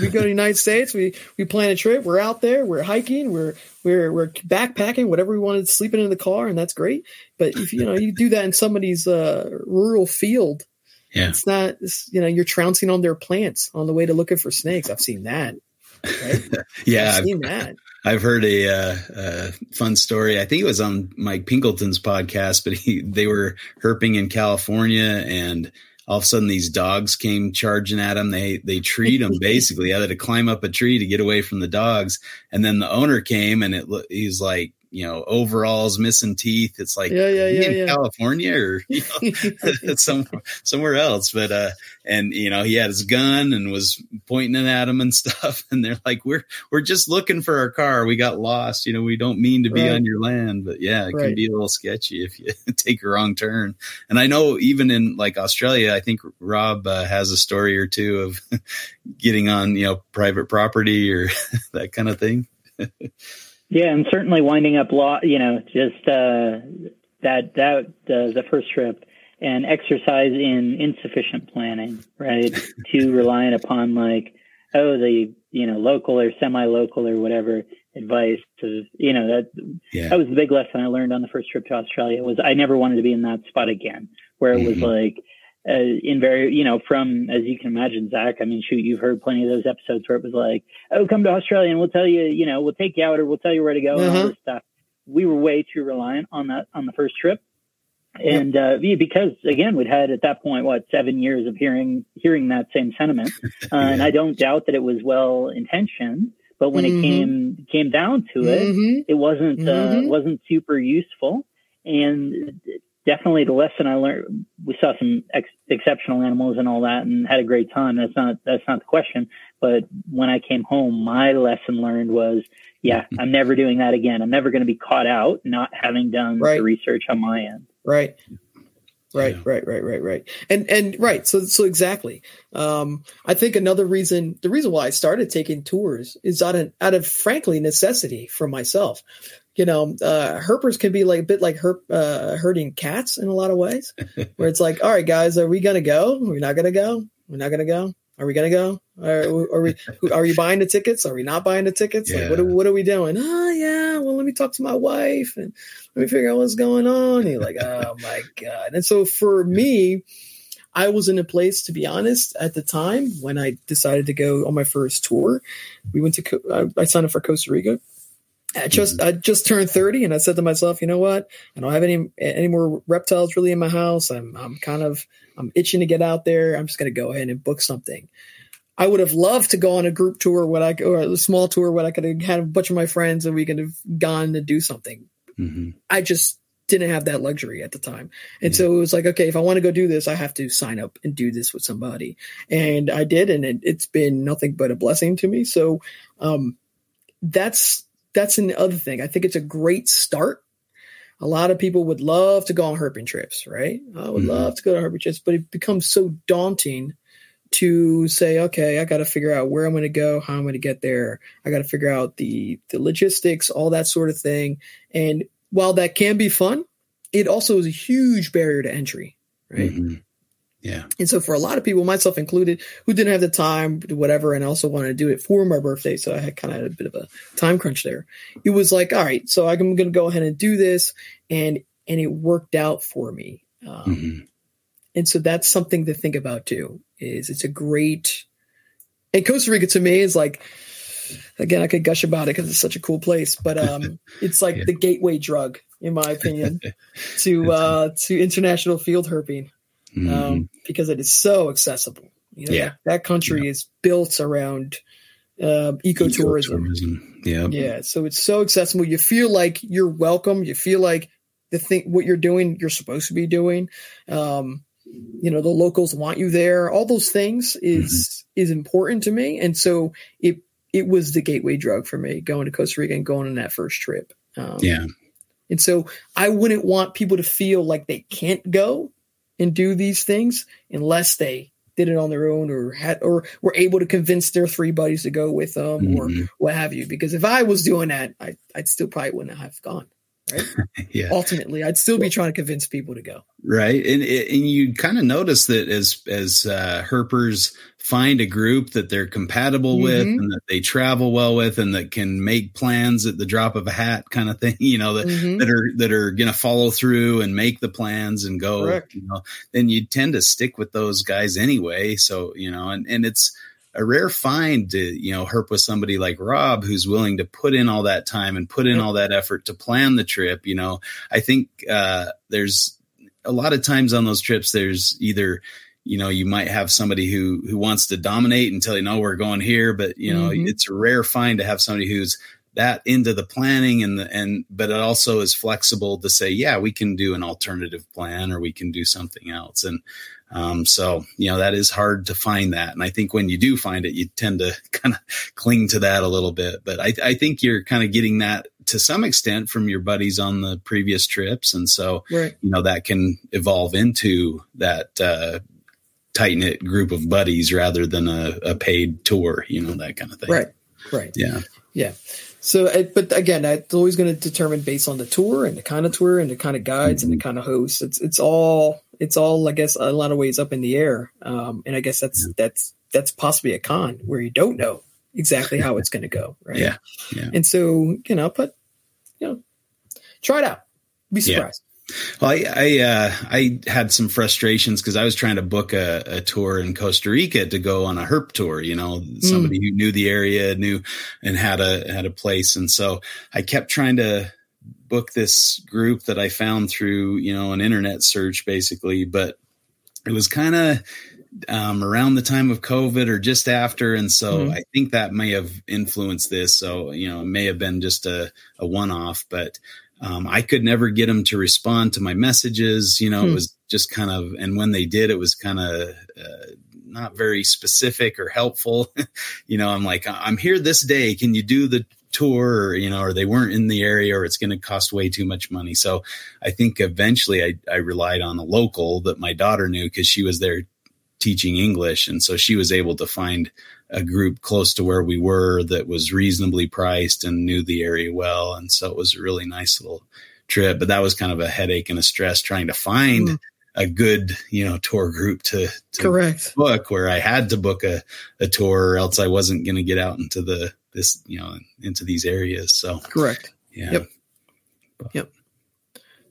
we go to the United States, we we plan a trip, we're out there, we're hiking, we're we're we're backpacking, whatever we wanted, sleeping in the car, and that's great. But if you know you do that in somebody's uh, rural field, yeah, it's not. It's, you know, you're trouncing on their plants on the way to looking for snakes. I've seen that. Right? yeah, I've seen I've, that. I've heard a, uh, uh, fun story. I think it was on Mike Pinkleton's podcast, but he, they were herping in California and all of a sudden these dogs came charging at him. They, they treat him basically. They had to climb up a tree to get away from the dogs. And then the owner came and it, he's like, you know, overalls, missing teeth. It's like, yeah, yeah, yeah, in yeah. California or you know, somewhere, somewhere else. But, uh, and you know, he had his gun and was pointing it at him and stuff. And they're like, we're, we're just looking for our car. We got lost. You know, we don't mean to be right. on your land, but yeah, it right. can be a little sketchy if you take a wrong turn. And I know even in like Australia, I think Rob uh, has a story or two of getting on, you know, private property or that kind of thing. Yeah, and certainly winding up law, you know, just uh, that that uh, the first trip and exercise in insufficient planning, right? Too reliant upon like, oh, the you know local or semi-local or whatever advice to you know that yeah. that was the big lesson I learned on the first trip to Australia was I never wanted to be in that spot again where it mm-hmm. was like uh, in very, you know, from as you can imagine, Zach. I mean, shoot, you've heard plenty of those episodes where it was like, "Oh, come to Australia and we'll tell you, you know, we'll take you out or we'll tell you where to go uh-huh. and all uh-huh. this stuff." We were way too reliant on that on the first trip, and uh, because again, we'd had at that point what seven years of hearing hearing that same sentiment, uh, yeah. and I don't doubt that it was well intentioned. But when mm-hmm. it came came down to it, mm-hmm. it wasn't uh, mm-hmm. wasn't super useful. And definitely the lesson I learned, we saw some ex- exceptional animals and all that and had a great time. That's not, that's not the question. But when I came home, my lesson learned was, yeah, mm-hmm. I'm never doing that again. I'm never going to be caught out not having done right. the research on my end. Right. Right, yeah. right, right, right, right. And and right, so so exactly. Um I think another reason the reason why I started taking tours is out of out of frankly necessity for myself you know, uh, herpers can be like a bit like herp, uh, herding cats in a lot of ways, where it's like, all right, guys, are we gonna go? We're we not gonna go? We're not gonna go. Are we gonna go? Are, are we? Are you buying the tickets? Are we not buying the tickets? Yeah. Like, what are, what are we doing? Oh yeah, well, let me talk to my wife and let me figure out what's going on. And you're like, oh my god. And so for me, I was in a place, to be honest, at the time when I decided to go on my first tour. We went to, I signed up for Costa Rica I just I just turned 30 and I said to myself, you know what? I don't have any any more reptiles really in my house. I'm I'm kind of I'm itching to get out there. I'm just going to go ahead and book something. I would have loved to go on a group tour when I or a small tour where I could have had a bunch of my friends and we could have gone to do something. Mm-hmm. I just didn't have that luxury at the time. And so it was like, okay, if I want to go do this, I have to sign up and do this with somebody. And I did, and it, has been nothing but a blessing to me. So, um, that's that's another thing. I think it's a great start. A lot of people would love to go on herping trips, right? I would mm-hmm. love to go to herping trips, but it becomes so daunting to say, okay, I got to figure out where I'm going to go, how I'm going to get there. I got to figure out the the logistics, all that sort of thing. And while that can be fun, it also is a huge barrier to entry, right? Mm-hmm. Yeah. And so for a lot of people, myself included, who didn't have the time, whatever, and also wanted to do it for my birthday, so I had kind of had a bit of a time crunch there. It was like, all right, so I'm going to go ahead and do this, and and it worked out for me. Um, mm-hmm. And so that's something to think about too. Is it's a great, and Costa Rica to me is like, again, I could gush about it because it's such a cool place, but um, it's like yeah. the gateway drug, in my opinion, to uh, to international field herping mm-hmm. um, because it is so accessible. You know, yeah, that, that country yeah. is built around uh, ecotourism. ecotourism. Yeah, yeah. So it's so accessible. You feel like you're welcome. You feel like the thing what you're doing, you're supposed to be doing. Um, you know, the locals want you there. All those things is mm-hmm. is important to me, and so it it was the gateway drug for me going to Costa Rica and going on that first trip. Um, yeah. And so I wouldn't want people to feel like they can't go and do these things unless they did it on their own or had or were able to convince their three buddies to go with them mm-hmm. or what have you. Because if I was doing that, I, I'd still probably wouldn't have gone. Right. yeah. Ultimately, I'd still be trying to convince people to go. Right. And, and you kind of notice that as, as, uh, herpers find a group that they're compatible mm-hmm. with and that they travel well with and that can make plans at the drop of a hat kind of thing, you know, that, mm-hmm. that are, that are going to follow through and make the plans and go, Correct. you know, then you tend to stick with those guys anyway. So, you know, and, and it's, a rare find to you know herp with somebody like Rob who's willing to put in all that time and put in all that effort to plan the trip. You know, I think uh, there's a lot of times on those trips there's either you know you might have somebody who who wants to dominate and tell you no we're going here but you know mm-hmm. it's a rare find to have somebody who's that into the planning and the and but it also is flexible to say yeah we can do an alternative plan or we can do something else and um, so, you know, that is hard to find that. And I think when you do find it, you tend to kind of cling to that a little bit. But I, I think you're kind of getting that to some extent from your buddies on the previous trips. And so, right. you know, that can evolve into that, uh, tight knit group of buddies rather than a, a paid tour, you know, that kind of thing. Right. Right. Yeah. Yeah. So, but again, it's always going to determine based on the tour and the kind of tour and the kind of guides mm-hmm. and the mm-hmm. kind of hosts. It's it's all it's all I guess a lot of ways up in the air. Um, and I guess that's yeah. that's that's possibly a con where you don't know exactly how it's going to go. Right. Yeah. Yeah. And so you know, but you know, try it out. Be surprised. Well, I I, uh, I had some frustrations because I was trying to book a, a, tour in Costa Rica to go on a herp tour. You know, somebody mm. who knew the area, knew and had a had a place, and so I kept trying to book this group that I found through you know an internet search, basically. But it was kind of um, around the time of COVID or just after, and so mm. I think that may have influenced this. So you know, it may have been just a a one off, but um, I could never get them to respond to my messages. You know, hmm. it was just kind of, and when they did, it was kind of uh, not very specific or helpful. you know, I'm like, I'm here this day. Can you do the tour? Or, you know, or they weren't in the area or it's going to cost way too much money. So I think eventually I, I relied on a local that my daughter knew because she was there teaching English. And so she was able to find a group close to where we were that was reasonably priced and knew the area well. And so it was a really nice little trip. But that was kind of a headache and a stress trying to find mm. a good, you know, tour group to, to correct book where I had to book a, a tour or else I wasn't going to get out into the this, you know, into these areas. So correct. Yeah. Yep. But. Yep.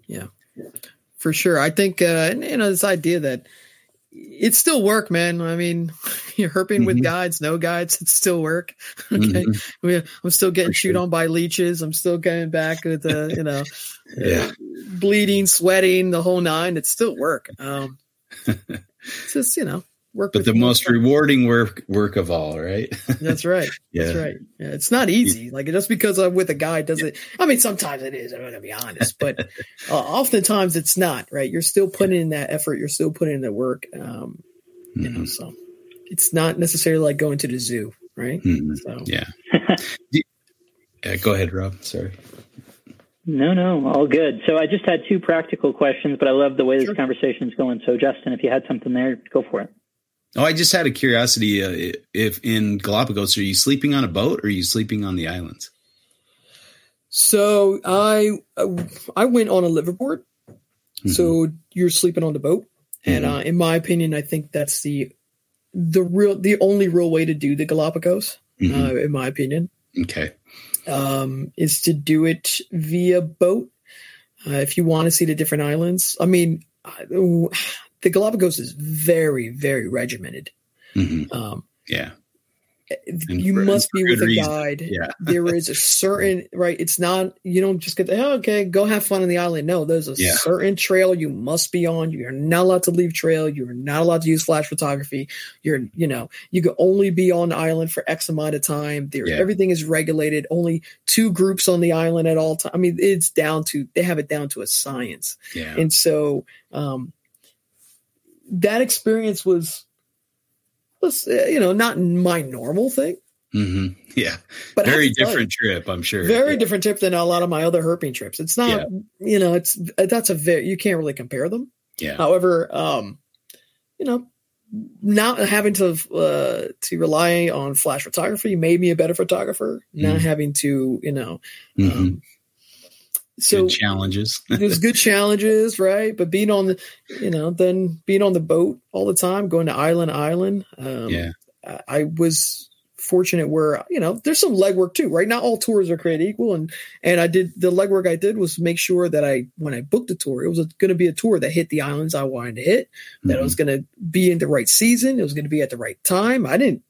Yeah. For sure. I think uh you know this idea that it's still work, man. I mean, you're herping mm-hmm. with guides, no guides, it's still work. okay. Mm-hmm. I'm still getting chewed on by leeches. I'm still getting back with the, you know, yeah. bleeding, sweating, the whole nine. It's still work. Um, it's just, you know, work. But the most rewarding work work of all, right? That's right. yeah. That's right. Yeah, it's not easy. Like just because I'm with a guy doesn't. I mean, sometimes it is. I'm going to be honest, but uh, oftentimes it's not. Right? You're still putting in that effort. You're still putting in the work. Um, mm-hmm. You know, mm-hmm. so it's not necessarily like going to the zoo, right? Mm-hmm. So yeah. yeah. Go ahead, Rob. Sorry. No, no, all good. So I just had two practical questions, but I love the way this conversation is going. So Justin, if you had something there, go for it. Oh, I just had a curiosity. Uh, if in Galapagos, are you sleeping on a boat or are you sleeping on the islands? So I I went on a liveaboard. Mm-hmm. So you're sleeping on the boat, mm-hmm. and uh, in my opinion, I think that's the the real the only real way to do the Galapagos. Mm-hmm. Uh, in my opinion, okay, um, is to do it via boat. Uh, if you want to see the different islands, I mean, the Galapagos is very, very regimented. Mm-hmm. Um, yeah. And you for, must be with a reason. guide. Yeah. there is a certain right. It's not you don't just get the, oh, okay, go have fun on the island. No, there's a yeah. certain trail you must be on. You're not allowed to leave trail. You're not allowed to use flash photography. You're you know you can only be on the island for X amount of time. There, yeah. everything is regulated. Only two groups on the island at all time. I mean, it's down to they have it down to a science. Yeah. And so um, that experience was was uh, you know not my normal thing. Mm-hmm. Yeah, but very different you, trip, I'm sure. Very yeah. different trip than a lot of my other herping trips. It's not, yeah. you know, it's that's a very you can't really compare them. Yeah. However, um, you know, not having to uh, to rely on flash photography made me a better photographer. Not having to, you know, mm-hmm. So good challenges. there's good challenges, right? But being on the, you know, then being on the boat all the time, going to island island. Um, yeah, I, I was fortunate where you know there's some legwork too, right? Not all tours are created equal, and and I did the legwork I did was make sure that I when I booked the tour, it was going to be a tour that hit the islands I wanted to hit, that mm-hmm. it was going to be in the right season, it was going to be at the right time. I didn't,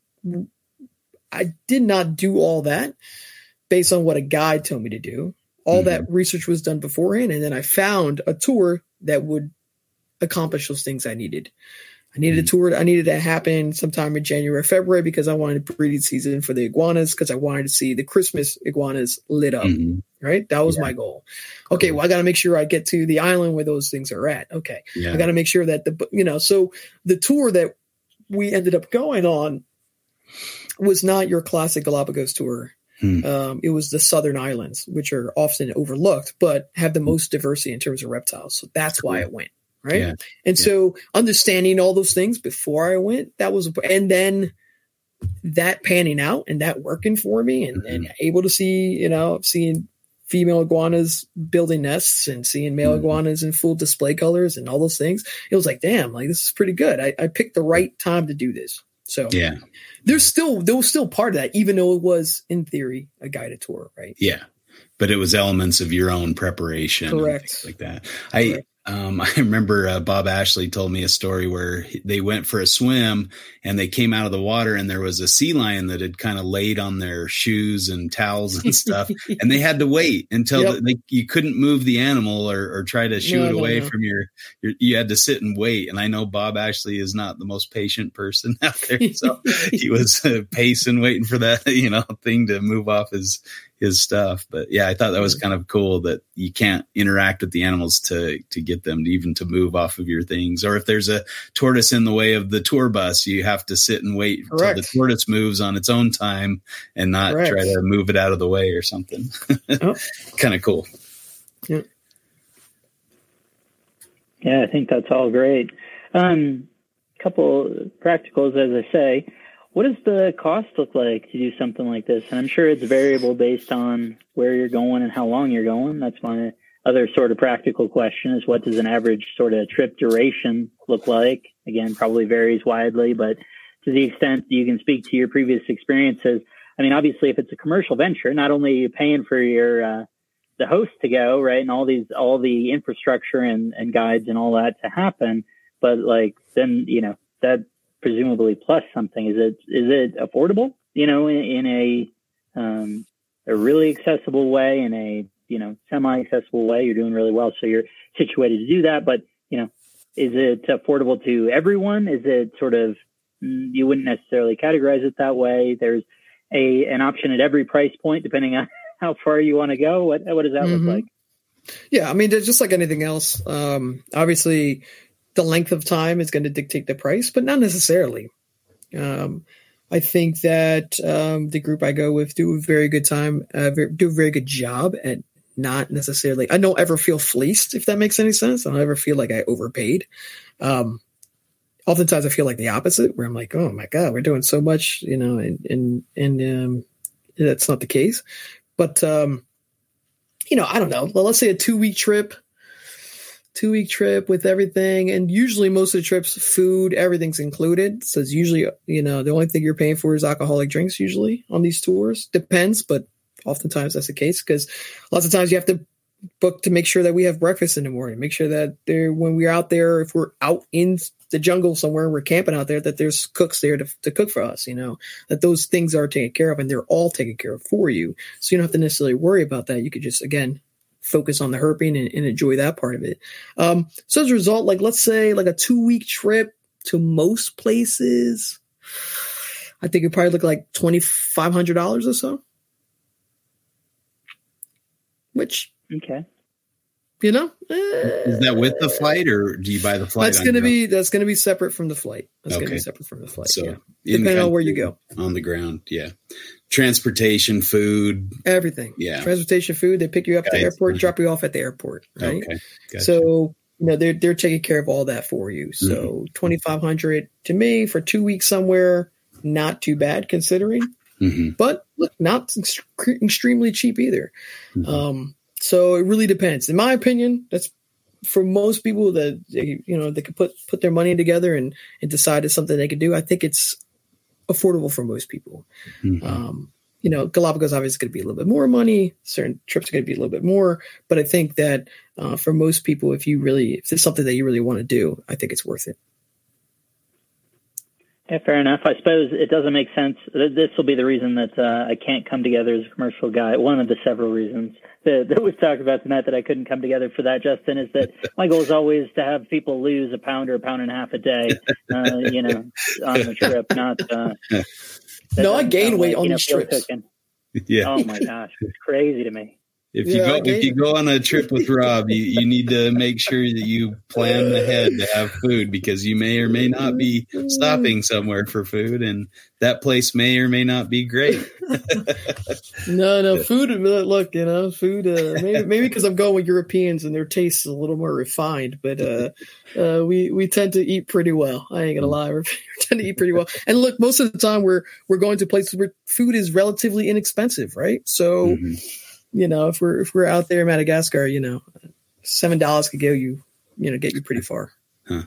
I did not do all that based on what a guide told me to do. All mm-hmm. that research was done beforehand, and then I found a tour that would accomplish those things I needed. I needed mm-hmm. a tour. I needed to happen sometime in January, February because I wanted breeding season for the iguanas because I wanted to see the Christmas iguanas lit up. Mm-hmm. Right, that was yeah. my goal. Okay, well, I got to make sure I get to the island where those things are at. Okay, yeah. I got to make sure that the you know so the tour that we ended up going on was not your classic Galapagos tour. Hmm. Um, it was the southern islands, which are often overlooked, but have the most diversity in terms of reptiles. So that's why it went right. Yeah. And yeah. so understanding all those things before I went, that was, and then that panning out and that working for me, and, mm-hmm. and able to see, you know, seeing female iguanas building nests and seeing male mm-hmm. iguanas in full display colors and all those things. It was like, damn, like this is pretty good. I, I picked the right time to do this. So yeah, there's still there was still part of that, even though it was in theory a guided tour, right? Yeah. but it was elements of your own preparation, correct, like that. I correct. Um, I remember uh, Bob Ashley told me a story where they went for a swim and they came out of the water and there was a sea lion that had kind of laid on their shoes and towels and stuff, and they had to wait until yep. the, they, you couldn't move the animal or, or try to shoo no, it away no, no. from your, your. You had to sit and wait. And I know Bob Ashley is not the most patient person out there, so he was uh, pacing, waiting for that you know thing to move off his his stuff. But yeah, I thought that was kind of cool that you can't interact with the animals to to get them to even to move off of your things. Or if there's a tortoise in the way of the tour bus, you have to sit and wait until the tortoise moves on its own time and not Correct. try to move it out of the way or something. oh. kind of cool. Yeah. Yeah, I think that's all great. Um, couple practicals, as I say. What does the cost look like to do something like this? And I'm sure it's variable based on where you're going and how long you're going. That's my other sort of practical question is what does an average sort of trip duration look like? Again, probably varies widely, but to the extent you can speak to your previous experiences, I mean, obviously, if it's a commercial venture, not only are you paying for your uh, the host to go right and all these all the infrastructure and, and guides and all that to happen, but like then you know that presumably plus something. Is it is it affordable? You know, in, in a um, a really accessible way, in a you know semi accessible way. You're doing really well, so you're situated to do that. But you know, is it affordable to everyone? Is it sort of mm, you wouldn't necessarily categorize it that way. There's a an option at every price point, depending on how far you want to go. What what does that mm-hmm. look like? Yeah, I mean, just like anything else. Um, obviously, the length of time is going to dictate the price, but not necessarily. Um, I think that um, the group I go with do a very good time, uh, do a very good job at not necessarily. I don't ever feel fleeced, if that makes any sense. I don't ever feel like I overpaid. Um, oftentimes, I feel like the opposite, where I'm like, oh my god, we're doing so much, you know, and and and um, that's not the case. But um, you know, I don't know. Well, let's say a two week trip two week trip with everything. And usually most of the trips, food, everything's included. So it's usually, you know, the only thing you're paying for is alcoholic drinks usually on these tours. Depends, but oftentimes that's the case because lots of times you have to book to make sure that we have breakfast in the morning, make sure that there, when we're out there, if we're out in the jungle somewhere, we're camping out there, that there's cooks there to, to cook for us, you know, that those things are taken care of and they're all taken care of for you. So you don't have to necessarily worry about that. You could just, again, focus on the herping and, and enjoy that part of it. Um, so as a result, like let's say like a two week trip to most places, I think it probably look like twenty five hundred dollars or so. Which okay, you know, is that with the flight or do you buy the flight? That's going to be that's going to be separate from the flight. That's okay. going to be separate from the flight. So yeah, depending on where you go on the ground. Yeah, transportation, food, everything. Yeah, transportation, food. They pick you up at the airport, drop you off at the airport. Right. Okay. Gotcha. So you know they're they're taking care of all that for you. So mm-hmm. twenty five hundred to me for two weeks somewhere, not too bad considering. Mm-hmm. But look, not ex- extremely cheap either. Mm-hmm. Um, so it really depends. In my opinion, that's for most people that they you know they could put put their money together and and decide it's something they could do. I think it's affordable for most people. Mm-hmm. Um, you know, Galapagos obviously going to be a little bit more money. Certain trips are going to be a little bit more, but I think that uh, for most people, if you really, if it's something that you really want to do, I think it's worth it. Yeah, fair enough. I suppose it doesn't make sense. This will be the reason that uh, I can't come together as a commercial guy. One of the several reasons that, that we've talked about tonight that I couldn't come together for that, Justin, is that my goal is always to have people lose a pound or a pound and a half a day, uh, you know, on the trip. Not uh, no, I gain weight like, on the trip. Yeah. Oh my gosh, it's crazy to me. If you yeah, go if you go on a trip with Rob, you, you need to make sure that you plan ahead to have food because you may or may not be stopping somewhere for food, and that place may or may not be great. no, no, food. Look, you know, food. Uh, maybe maybe because I'm going with Europeans and their taste is a little more refined, but uh, uh, we we tend to eat pretty well. I ain't gonna lie, we tend to eat pretty well. And look, most of the time we're we're going to places where food is relatively inexpensive, right? So. Mm-hmm you know, if we're if we're out there in Madagascar, you know, seven dollars could go you, you know, get you pretty far. Huh.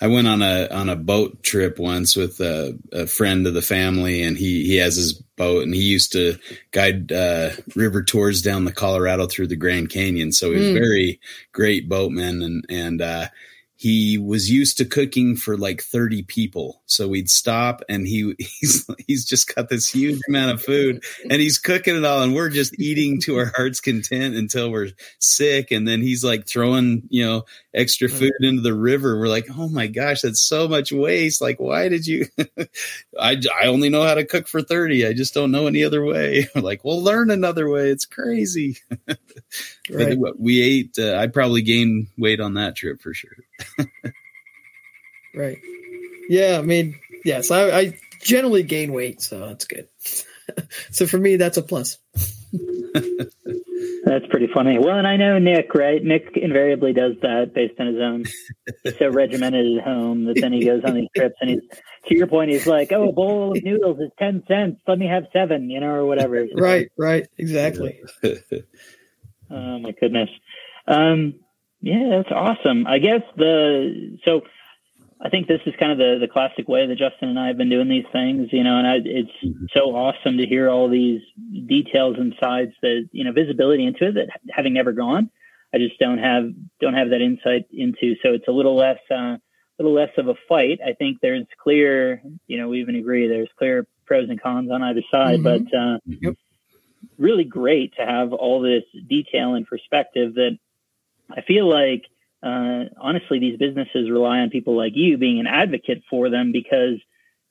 I went on a on a boat trip once with a, a, friend of the family, and he he has his boat, and he used to guide uh, river tours down the Colorado through the Grand Canyon. So he's mm. very great boatman, and and uh, he was used to cooking for like 30 people. So we'd stop and he he's he's just got this huge amount of food and he's cooking it all and we're just eating to our heart's content until we're sick and then he's like throwing, you know, extra mm. food into the river. We're like, "Oh my gosh, that's so much waste. Like why did you I I only know how to cook for 30. I just don't know any other way." We're like, "We'll learn another way. It's crazy." Right. But we ate uh, I probably gained weight on that trip for sure. right. Yeah, I mean, yes, I, I generally gain weight, so that's good. so for me, that's a plus. That's pretty funny. Well, and I know Nick, right? Nick invariably does that based on his own. He's so regimented at home that then he goes on these trips and he's, to your point, he's like, oh, a bowl of noodles is 10 cents. Let me have seven, you know, or whatever. right, right. Exactly. oh, my goodness. Um, yeah, that's awesome. I guess the so I think this is kind of the the classic way that Justin and I have been doing these things, you know, and I, it's so awesome to hear all these details and sides that you know visibility into it that having never gone, I just don't have don't have that insight into. So it's a little less uh, a little less of a fight. I think there's clear, you know, we even agree there's clear pros and cons on either side, mm-hmm. but uh, yep. Really great to have all this detail and perspective that I feel like, uh, honestly, these businesses rely on people like you being an advocate for them because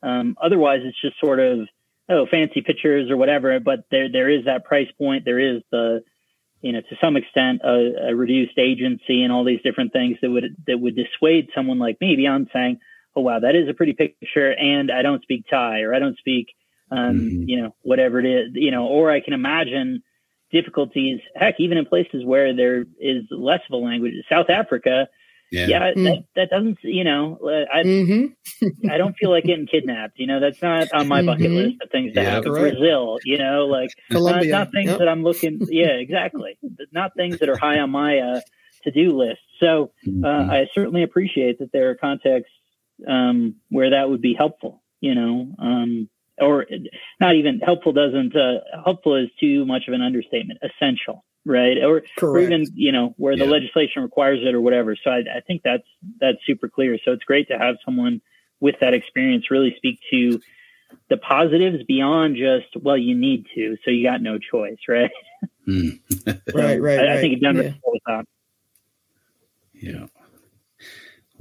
um, otherwise it's just sort of, oh, fancy pictures or whatever. But there, there is that price point. There is the, you know, to some extent, a, a reduced agency and all these different things that would that would dissuade someone like me beyond saying, oh wow, that is a pretty picture, and I don't speak Thai or I don't speak, um, mm-hmm. you know, whatever it is, you know, or I can imagine difficulties, heck, even in places where there is less of a language. South Africa, yeah, yeah mm. that, that doesn't, you know, I, mm-hmm. I don't feel like getting kidnapped. You know, that's not on my bucket mm-hmm. list of things to yeah, have. Right. Brazil, you know, like not, not, things yep. that I'm looking. Yeah, exactly. not things that are high on my uh, to do list. So uh, mm-hmm. I certainly appreciate that there are contexts um, where that would be helpful. You know, um, or not even helpful doesn't uh, helpful is too much of an understatement essential right? Or, or even you know where the legislation requires it or whatever. So I, I, think that's that's super clear. So it's great to have someone with that experience really speak to the positives beyond just well you need to so you got no choice right? Mm. right right I, I, think it done yeah. with that. Yeah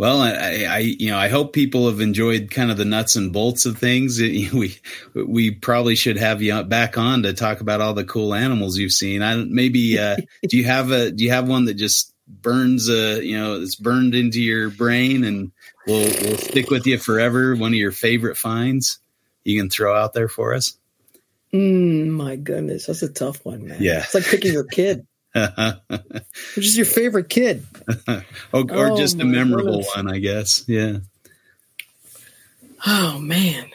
well, I, I, you know, I hope people have enjoyed kind of the nuts and bolts of things. We, we probably should have you back on to talk about all the cool animals you've seen. I maybe, uh, do you have a, do you have one that just burns, uh, you know, it's burned into your brain and will, will stick with you forever? One of your favorite finds you can throw out there for us? Mm, my goodness, that's a tough one, man. Yeah, it's like picking your kid. Which is your favorite kid? or, or oh, just a memorable goodness. one, I guess. Yeah. Oh man.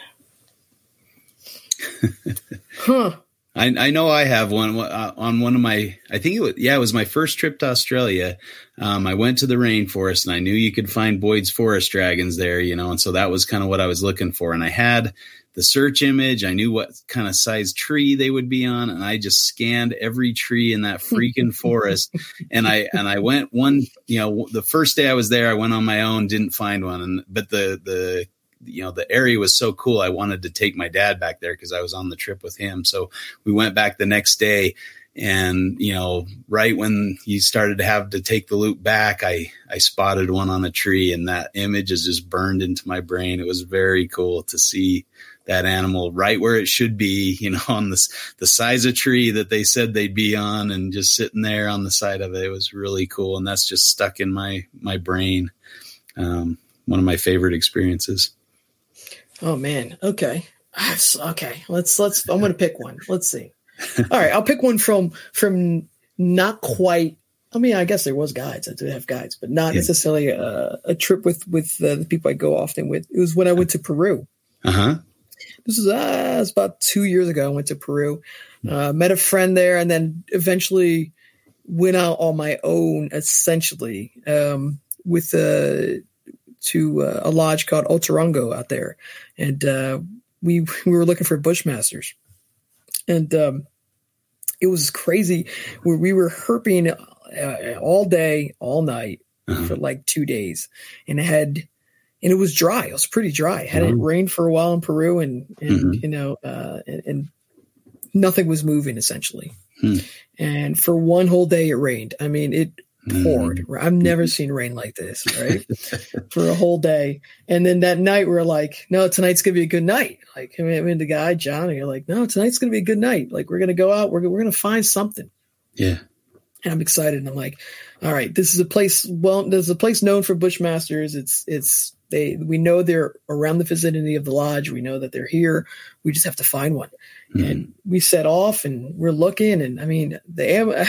huh. I, I know I have one uh, on one of my. I think it was yeah, it was my first trip to Australia. Um, I went to the rainforest and I knew you could find Boyd's forest dragons there, you know, and so that was kind of what I was looking for. And I had the search image. I knew what kind of size tree they would be on, and I just scanned every tree in that freaking forest. And I and I went one, you know, the first day I was there, I went on my own, didn't find one, and but the the you know the area was so cool i wanted to take my dad back there because i was on the trip with him so we went back the next day and you know right when you started to have to take the loop back i i spotted one on a tree and that image is just burned into my brain it was very cool to see that animal right where it should be, you know, on the, the size of tree that they said they'd be on and just sitting there on the side of it. It was really cool. And that's just stuck in my, my brain. Um, one of my favorite experiences. Oh man. Okay. Okay. Let's, let's, I'm going to pick one. Let's see. All right. I'll pick one from, from not quite I mean, I guess there was guides. I did have guides, but not yeah. necessarily a, a, trip with with uh, the people I go often with. It was when I went to Peru. Uh huh. This is, uh, was about two years ago. I went to Peru, uh, met a friend there, and then eventually went out on my own, essentially, um, with a to uh, a lodge called Otorongo out there, and uh, we we were looking for bushmasters, and um, it was crazy where we were herping uh, all day, all night uh-huh. for like two days, and had and it was dry. It was pretty dry. It hadn't mm-hmm. rained for a while in Peru, and, and mm-hmm. you know, uh, and, and, nothing was moving essentially. Hmm. And for one whole day, it rained. I mean, it poured. Mm. I've never mm-hmm. seen rain like this, right? for a whole day. And then that night, we're like, no, tonight's going to be a good night. Like, I mean, I mean the guy, John, and you're like, no, tonight's going to be a good night. Like, we're going to go out. We're, we're going to find something. Yeah. And I'm excited. And I'm like, all right, this is a place. Well, there's a place known for Bushmasters. It's, it's, they, we know they're around the vicinity of the lodge. We know that they're here. We just have to find one. Mm. And we set off and we're looking. And I mean, the, Am-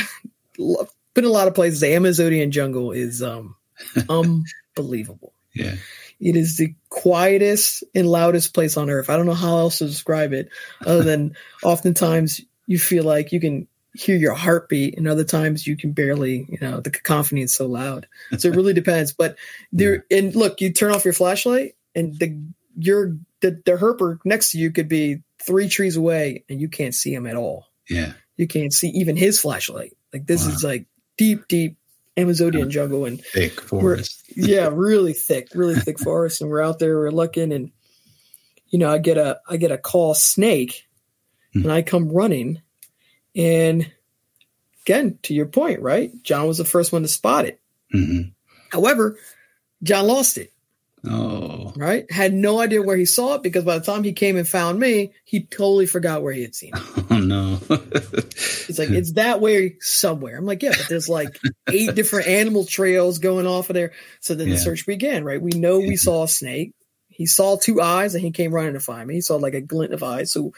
been a lot of places. The Amazonian jungle is um, unbelievable. Yeah. It is the quietest and loudest place on earth. I don't know how else to describe it other than oftentimes you feel like you can hear your heartbeat and other times you can barely, you know, the cacophony is so loud. So it really depends. But there yeah. and look, you turn off your flashlight and the your the, the herper next to you could be three trees away and you can't see him at all. Yeah. You can't see even his flashlight. Like this wow. is like deep, deep Amazonian jungle and thick forest. yeah, really thick, really thick forest. And we're out there, we're looking, and you know, I get a I get a call snake, hmm. and I come running, and again, to your point, right? John was the first one to spot it. Mm-hmm. However, John lost it. Oh. Right? Had no idea where he saw it because by the time he came and found me, he totally forgot where he had seen it. Oh no. He's like, it's that way somewhere. I'm like, yeah, but there's like eight different animal trails going off of there. So then yeah. the search began, right? We know we saw a snake. He saw two eyes and he came running to find me. He saw like a glint of eyes. So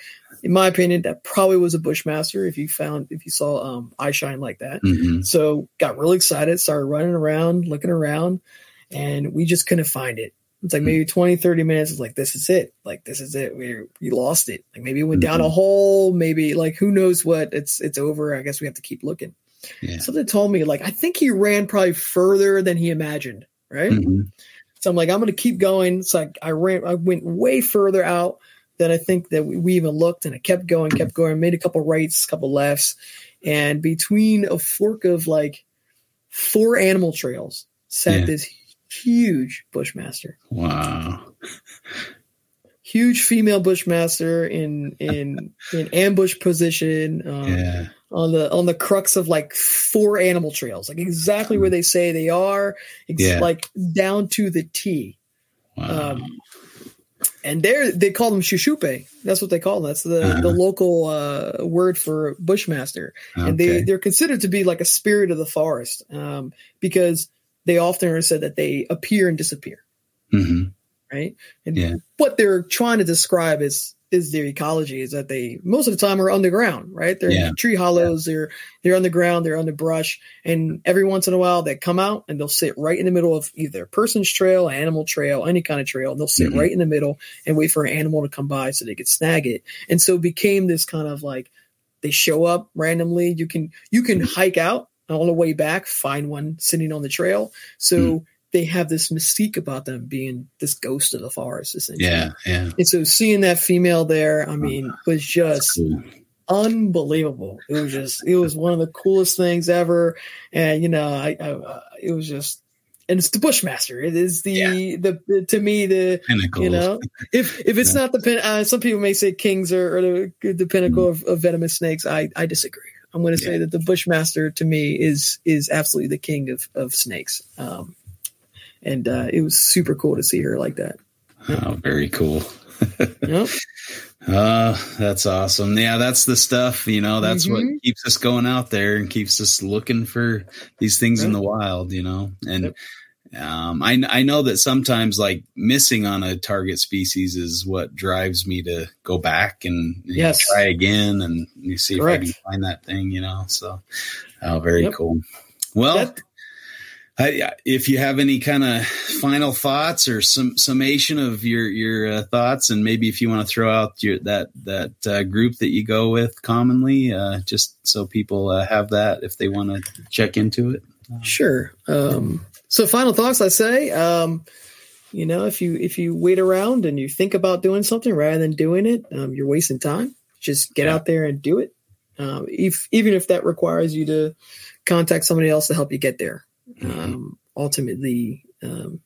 in my opinion, that probably was a bushmaster if you found if you saw um eye shine like that. Mm-hmm. So got really excited, started running around, looking around and we just couldn't find it. It's like maybe 20, 30 minutes. It's like, this is it. Like, this is it. We we lost it. Like maybe it went down a mm-hmm. hole. Maybe like, who knows what it's, it's over. I guess we have to keep looking. Yeah. Something told me like, I think he ran probably further than he imagined. Right. Mm-hmm. So I'm like, I'm going to keep going. It's like I ran, I went way further out than I think that we, we even looked and I kept going, kept going, made a couple rights, a couple lefts. And between a fork of like four animal trails sat yeah. this huge bushmaster. Wow. Huge female bushmaster in in in ambush position. Um, yeah. On the on the crux of like four animal trails, like exactly where they say they are, ex- yeah. like down to the T. Wow. Um, and there they call them shushupe. That's what they call them. That's the, uh-huh. the local uh, word for bushmaster, okay. and they they're considered to be like a spirit of the forest um, because they often are said that they appear and disappear. Mm-hmm. Right. And yeah. what they're trying to describe is is their ecology is that they most of the time are underground, right? They're yeah. tree hollows, yeah. they're they're underground, they're under brush, and every once in a while they come out and they'll sit right in the middle of either a person's trail, animal trail, any kind of trail, and they'll sit mm-hmm. right in the middle and wait for an animal to come by so they could snag it. And so it became this kind of like they show up randomly. You can you can mm-hmm. hike out on the way back, find one sitting on the trail. So mm. They have this mystique about them being this ghost of the forest, essentially. Yeah, yeah. And so seeing that female there, I mean, was just cool. unbelievable. It was just, it was one of the coolest things ever. And you know, I, I uh, it was just and it's the Bushmaster. It is the, yeah. the, to me the pinnacle. You know, if if it's yeah. not the pin, uh, some people may say kings are, are the, the pinnacle mm. of, of, venomous snakes. I I disagree. I'm going to say that the Bushmaster to me is is absolutely the king of of snakes. Um, and uh, it was super cool to see her like that. Oh, very cool. yep. Uh, that's awesome. Yeah, that's the stuff, you know, that's mm-hmm. what keeps us going out there and keeps us looking for these things in the wild, you know. And yep. Um, I, I know that sometimes like missing on a target species is what drives me to go back and yes. know, try again and you see Correct. if I can find that thing, you know? So, oh, very yep. cool. Well, I, if you have any kind of final thoughts or some summation of your your uh, thoughts, and maybe if you want to throw out your that that uh, group that you go with commonly, uh, just so people uh, have that if they want to check into it. Sure. Um, so final thoughts, I say, um, You know, if you if you wait around and you think about doing something rather than doing it, um, you're wasting time. Just get yeah. out there and do it. Um, if even if that requires you to contact somebody else to help you get there. Mm-hmm. Um, ultimately, um,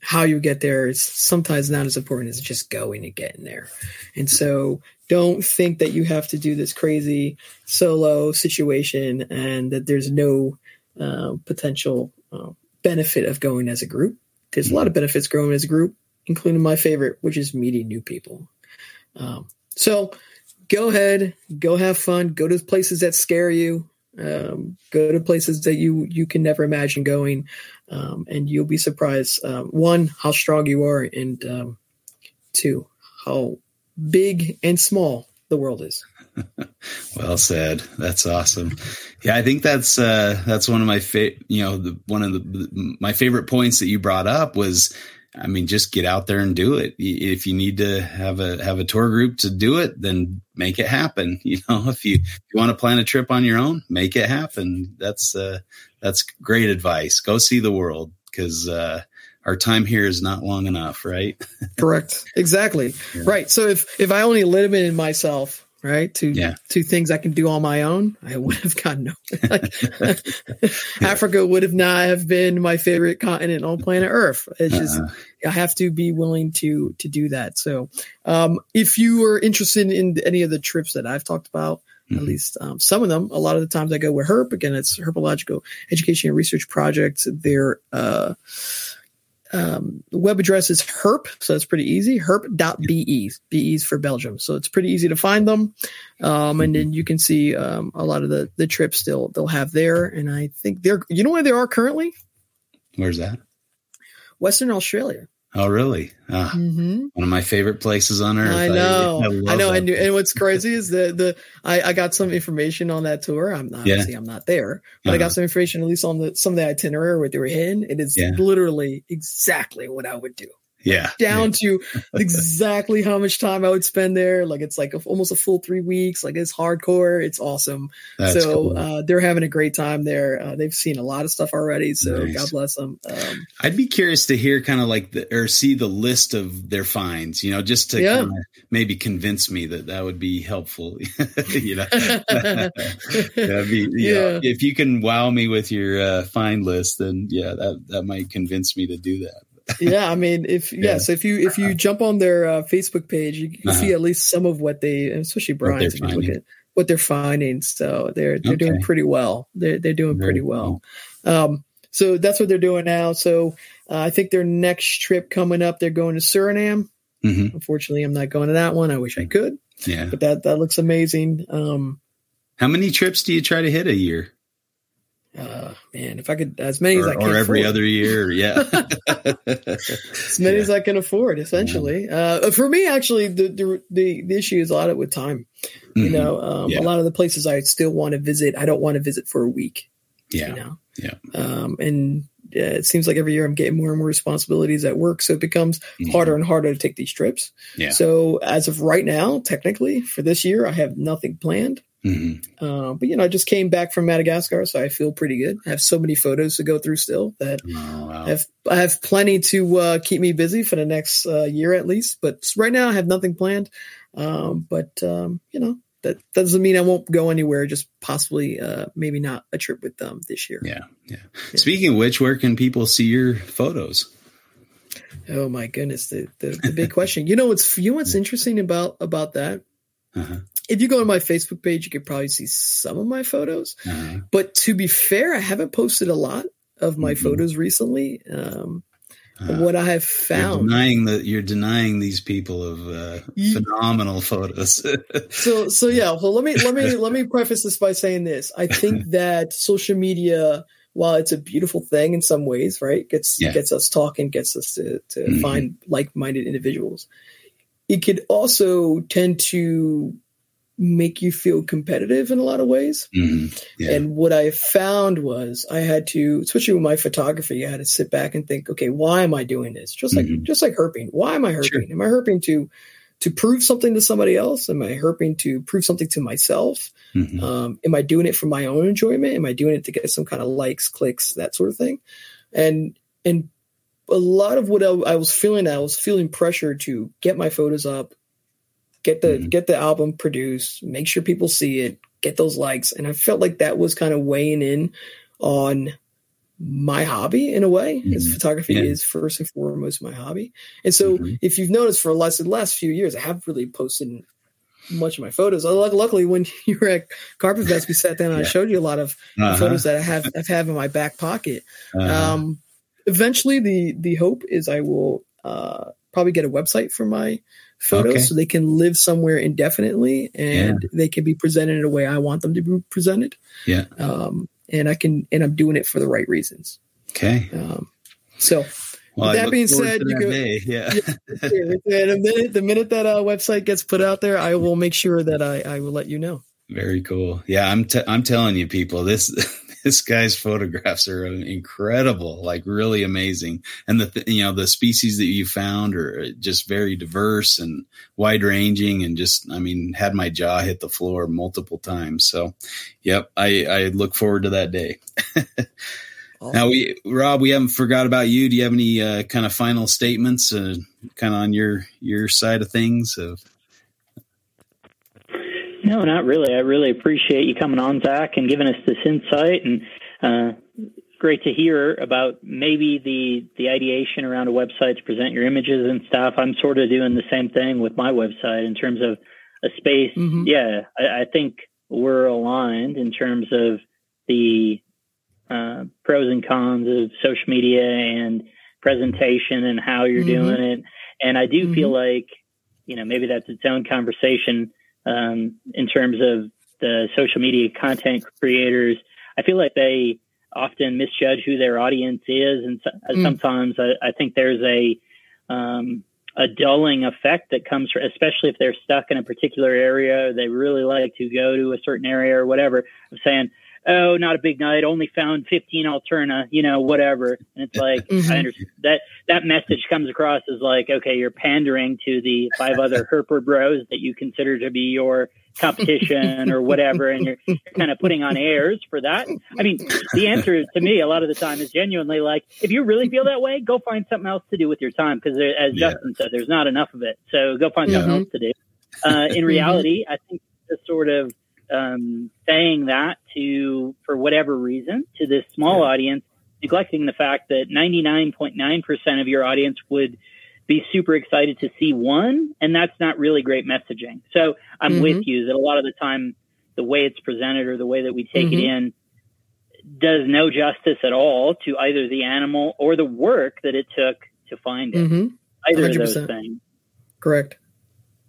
how you get there is sometimes not as important as just going and getting there. And so don't think that you have to do this crazy solo situation and that there's no uh, potential uh, benefit of going as a group. There's a lot of benefits growing as a group, including my favorite, which is meeting new people. Um, so go ahead, go have fun, go to places that scare you, um, go to places that you you can never imagine going, um, and you'll be surprised. Um, one, how strong you are, and um, two, how big and small the world is. well said. That's awesome. Yeah, I think that's uh, that's one of my fa- you know the, one of the my favorite points that you brought up was I mean, just get out there and do it. If you need to have a have a tour group to do it, then make it happen. You know, if you if you want to plan a trip on your own, make it happen. That's uh, that's great advice. Go see the world because uh, our time here is not long enough, right? Correct. Exactly. Yeah. Right. So if if I only limited myself right to yeah. to things I can do on my own, I would have gotten no. Like, Africa would have not have been my favorite continent on planet Earth. It's just uh-huh. I have to be willing to to do that. So, um, if you are interested in any of the trips that I've talked about, mm-hmm. at least um, some of them, a lot of the times I go with Herp. Again, it's Herpetological Education and Research Project. They're uh, um, web address is herp, so it's pretty easy. Herp.be, be's for Belgium, so it's pretty easy to find them. Um, and then you can see um, a lot of the the trips they'll they'll have there. And I think they're you know where they are currently. Where's that? Western Australia. Oh, really? Ah, mm-hmm. One of my favorite places on earth. I know. I, I, I know. And, and, what's crazy is that the I, I got some information on that tour. I'm obviously yeah. I'm not there, but uh-huh. I got uh-huh. some information at least on the some of the itinerary where they were in. It is yeah. literally exactly what I would do yeah down yeah. to exactly how much time i would spend there like it's like a, almost a full three weeks like it's hardcore it's awesome That's so cool. uh, they're having a great time there uh, they've seen a lot of stuff already so nice. god bless them um, i'd be curious to hear kind of like the or see the list of their finds you know just to yeah. maybe convince me that that would be helpful you know That'd be, yeah. Know, if you can wow me with your uh, find list then yeah that that might convince me to do that yeah, I mean, if yeah. yeah, so if you if you jump on their uh, Facebook page, you can uh-huh. see at least some of what they, especially Brian's, if you look at what they're finding. So they're they're okay. doing pretty well. They're they're doing Very pretty well. Cool. Um, so that's what they're doing now. So uh, I think their next trip coming up, they're going to Suriname. Mm-hmm. Unfortunately, I'm not going to that one. I wish I could. Yeah, but that that looks amazing. Um, How many trips do you try to hit a year? Uh, man, if I could, as many or, as I can, or every afford. other year, yeah, as many yeah. as I can afford, essentially. Uh, for me, actually, the, the, the the issue is a lot of it with time. Mm-hmm. You know, um, yeah. a lot of the places I still want to visit, I don't want to visit for a week. Yeah, you know, yeah, um, and uh, it seems like every year I'm getting more and more responsibilities at work, so it becomes mm-hmm. harder and harder to take these trips. Yeah. So as of right now, technically for this year, I have nothing planned. Mm-hmm. Uh, but you know, I just came back from Madagascar, so I feel pretty good. I have so many photos to go through still that oh, wow. I have I have plenty to uh, keep me busy for the next uh, year at least. But right now, I have nothing planned. Um, but um, you know, that, that doesn't mean I won't go anywhere. Just possibly, uh, maybe not a trip with them this year. Yeah, yeah. yeah. Speaking of which, where can people see your photos? Oh my goodness, the the, the big question. You know what's you know what's interesting about about that. Uh-huh if you go to my Facebook page, you could probably see some of my photos. Uh-huh. But to be fair, I haven't posted a lot of my mm-hmm. photos recently. Um, uh, what I have found, you're denying that you're denying these people of uh, phenomenal photos. so, so yeah. Well, let me let me let me preface this by saying this. I think that social media, while it's a beautiful thing in some ways, right, gets yeah. gets us talking, gets us to to mm-hmm. find like minded individuals. It could also tend to make you feel competitive in a lot of ways. Mm-hmm. Yeah. And what I found was I had to, especially with my photography, I had to sit back and think, okay, why am I doing this? Just like mm-hmm. just like herping. Why am I herping? Sure. Am I herping to to prove something to somebody else? Am I herping to prove something to myself? Mm-hmm. Um, am I doing it for my own enjoyment? Am I doing it to get some kind of likes, clicks, that sort of thing? And and a lot of what I, I was feeling, I was feeling pressure to get my photos up, get the mm-hmm. get the album produced, make sure people see it, get those likes, and I felt like that was kind of weighing in on my hobby in a way. Mm-hmm. As photography yeah. is first and foremost my hobby, and so mm-hmm. if you've noticed for the last the last few years, I haven't really posted much of my photos. Luckily, when you were at Carpet Fest, we sat down and yeah. I showed you a lot of uh-huh. photos that I have I've have in my back pocket. Uh-huh. Um, eventually, the the hope is I will uh, probably get a website for my photos okay. so they can live somewhere indefinitely and yeah. they can be presented in a way I want them to be presented. Yeah. Um, and I can and I'm doing it for the right reasons. Okay. Um, so well, that being said, you go, yeah. yeah the minute the minute that uh, website gets put out there, I will make sure that I, I will let you know. Very cool. Yeah, I'm t- I'm telling you, people, this this guy's photographs are incredible, like really amazing. And the th- you know the species that you found are just very diverse and wide ranging, and just I mean had my jaw hit the floor multiple times. So, yep, I I look forward to that day. Now we, Rob, we haven't forgot about you. Do you have any uh, kind of final statements, uh, kind of on your your side of things? Of no, not really. I really appreciate you coming on, Zach, and giving us this insight. And uh, great to hear about maybe the the ideation around a website to present your images and stuff. I'm sort of doing the same thing with my website in terms of a space. Mm-hmm. Yeah, I, I think we're aligned in terms of the uh, pros and cons of social media and presentation and how you're mm-hmm. doing it. And I do mm-hmm. feel like, you know, maybe that's its own conversation um, in terms of the social media content creators. I feel like they often misjudge who their audience is, and so, mm. sometimes I, I, think there's a um, a dulling effect that comes, from, especially if they're stuck in a particular area. They really like to go to a certain area or whatever. Of saying, oh, not a big night, only found 15 alterna, you know, whatever. And it's like, mm-hmm. I understand that that message comes across as like, okay, you're pandering to the five other herper bros that you consider to be your competition or whatever. And you're, you're kind of putting on airs for that. I mean, the answer to me a lot of the time is genuinely like, if you really feel that way, go find something else to do with your time. Cause there, as yeah. Justin said, there's not enough of it. So go find mm-hmm. something else to do. Uh, in mm-hmm. reality, I think the sort of, um, saying that to, for whatever reason, to this small yeah. audience, neglecting the fact that 99.9% of your audience would be super excited to see one, and that's not really great messaging. So I'm mm-hmm. with you that a lot of the time, the way it's presented or the way that we take mm-hmm. it in does no justice at all to either the animal or the work that it took to find it. Mm-hmm. Either 100%. of those things. Correct.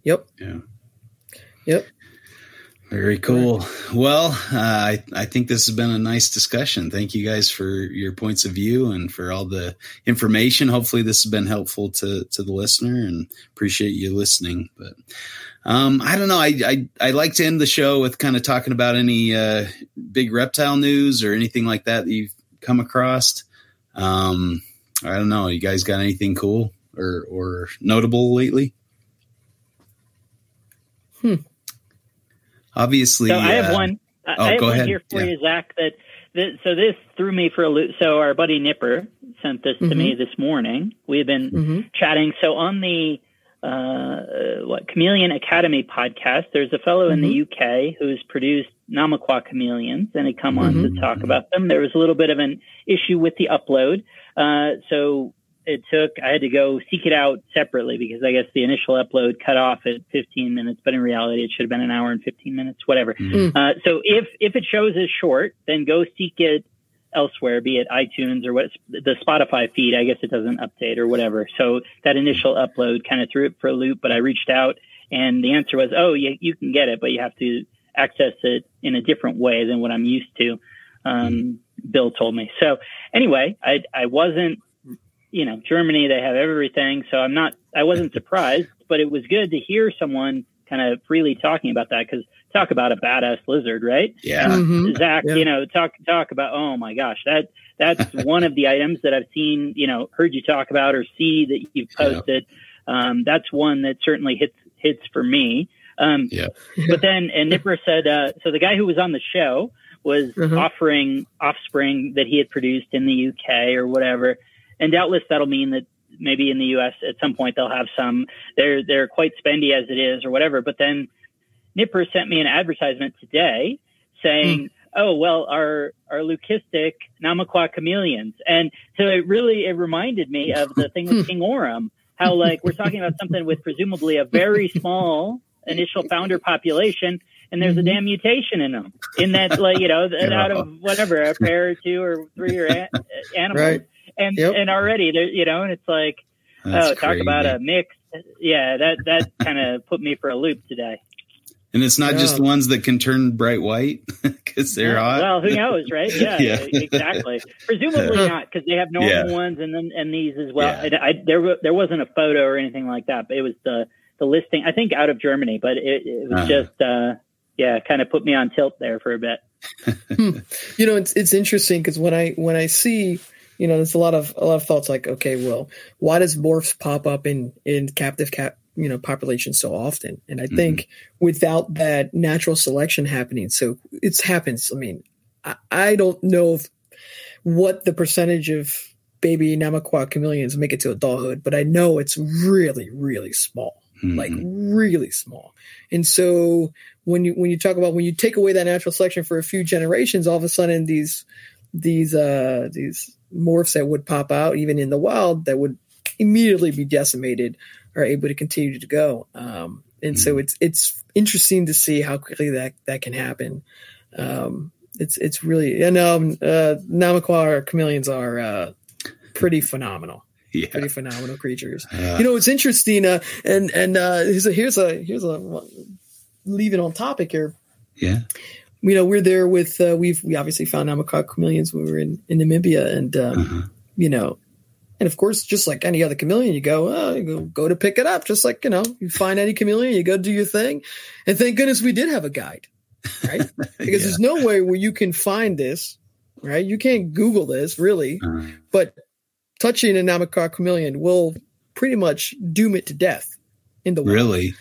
Yep. Yeah. Yep. Very cool. Well, uh, I I think this has been a nice discussion. Thank you guys for your points of view and for all the information. Hopefully, this has been helpful to to the listener, and appreciate you listening. But um, I don't know. I, I I like to end the show with kind of talking about any uh, big reptile news or anything like that, that you've come across. Um, I don't know. You guys got anything cool or or notable lately? Hmm obviously. So I have uh, one. Oh, I have go one ahead. here for yeah. you, Zach. That, that, so this threw me for a loop. So our buddy Nipper sent this mm-hmm. to me this morning. We have been mm-hmm. chatting. So on the uh, what Chameleon Academy podcast, there's a fellow mm-hmm. in the mm-hmm. UK who's produced Namaqua chameleons, and he come on to mm-hmm. talk about them. There was a little bit of an issue with the upload. Uh, so it took I had to go seek it out separately because I guess the initial upload cut off at 15 minutes, but in reality it should have been an hour and 15 minutes, whatever. Mm-hmm. Uh, so if if it shows as short, then go seek it elsewhere, be it iTunes or what the Spotify feed. I guess it doesn't update or whatever. So that initial upload kind of threw it for a loop. But I reached out and the answer was, oh, you, you can get it, but you have to access it in a different way than what I'm used to. Um, mm-hmm. Bill told me. So anyway, I I wasn't you know, Germany, they have everything. So I'm not, I wasn't surprised, but it was good to hear someone kind of freely talking about that because talk about a badass lizard, right? Yeah. Mm-hmm. Zach, yeah. you know, talk, talk about, oh my gosh, that, that's one of the items that I've seen, you know, heard you talk about or see that you've posted. Yeah. Um, that's one that certainly hits, hits for me. Um, yeah. but then, and Nipper said, uh, so the guy who was on the show was mm-hmm. offering offspring that he had produced in the UK or whatever and doubtless that'll mean that maybe in the U.S. at some point they'll have some. They're they're quite spendy as it is, or whatever. But then Nipper sent me an advertisement today saying, mm. "Oh well, our our leucistic Namaqua chameleons," and so it really it reminded me of the thing with King Orem, how like we're talking about something with presumably a very small initial founder population and there's a mm-hmm. damn mutation in them in that like you know out of whatever a pair or two or three or a- animals right. And yep. and already there you know and it's like That's oh crazy. talk about a mix yeah that that kind of put me for a loop today and it's not yeah. just ones that can turn bright white because they're yeah. hot. Well, who knows, right? Yeah, yeah. exactly. Presumably not because they have normal ones and then and these as well. I, I, there there wasn't a photo or anything like that, but it was the the listing. I think out of Germany, but it, it was uh-huh. just uh, yeah, kind of put me on tilt there for a bit. hmm. You know, it's it's interesting because when I when I see you know, there's a lot of a lot of thoughts like, okay, well, why does morphs pop up in in captive cat you know population so often? And I mm-hmm. think without that natural selection happening, so it's happens. I mean, I, I don't know if, what the percentage of baby Namaqua chameleons make it to adulthood, but I know it's really, really small, mm-hmm. like really small. And so when you when you talk about when you take away that natural selection for a few generations, all of a sudden these these uh these morphs that would pop out even in the wild that would immediately be decimated are able to continue to go. Um, and mm-hmm. so it's it's interesting to see how quickly that that can happen. Um, it's it's really and um uh Namaqua chameleons are uh, pretty phenomenal. Yeah. Pretty phenomenal creatures. Uh, you know, it's interesting. Uh, and and uh, here's a here's a here's a leave it on topic here. Yeah. You know, we're there with uh, we've we obviously found Namaqua chameleons when we were in, in Namibia, and um, uh-huh. you know, and of course, just like any other chameleon, you go, oh, you go, go to pick it up, just like you know, you find any chameleon, you go do your thing, and thank goodness we did have a guide, right? Because yeah. there's no way where you can find this, right? You can't Google this really, uh-huh. but touching a Namaqua chameleon will pretty much doom it to death in the wild. Really?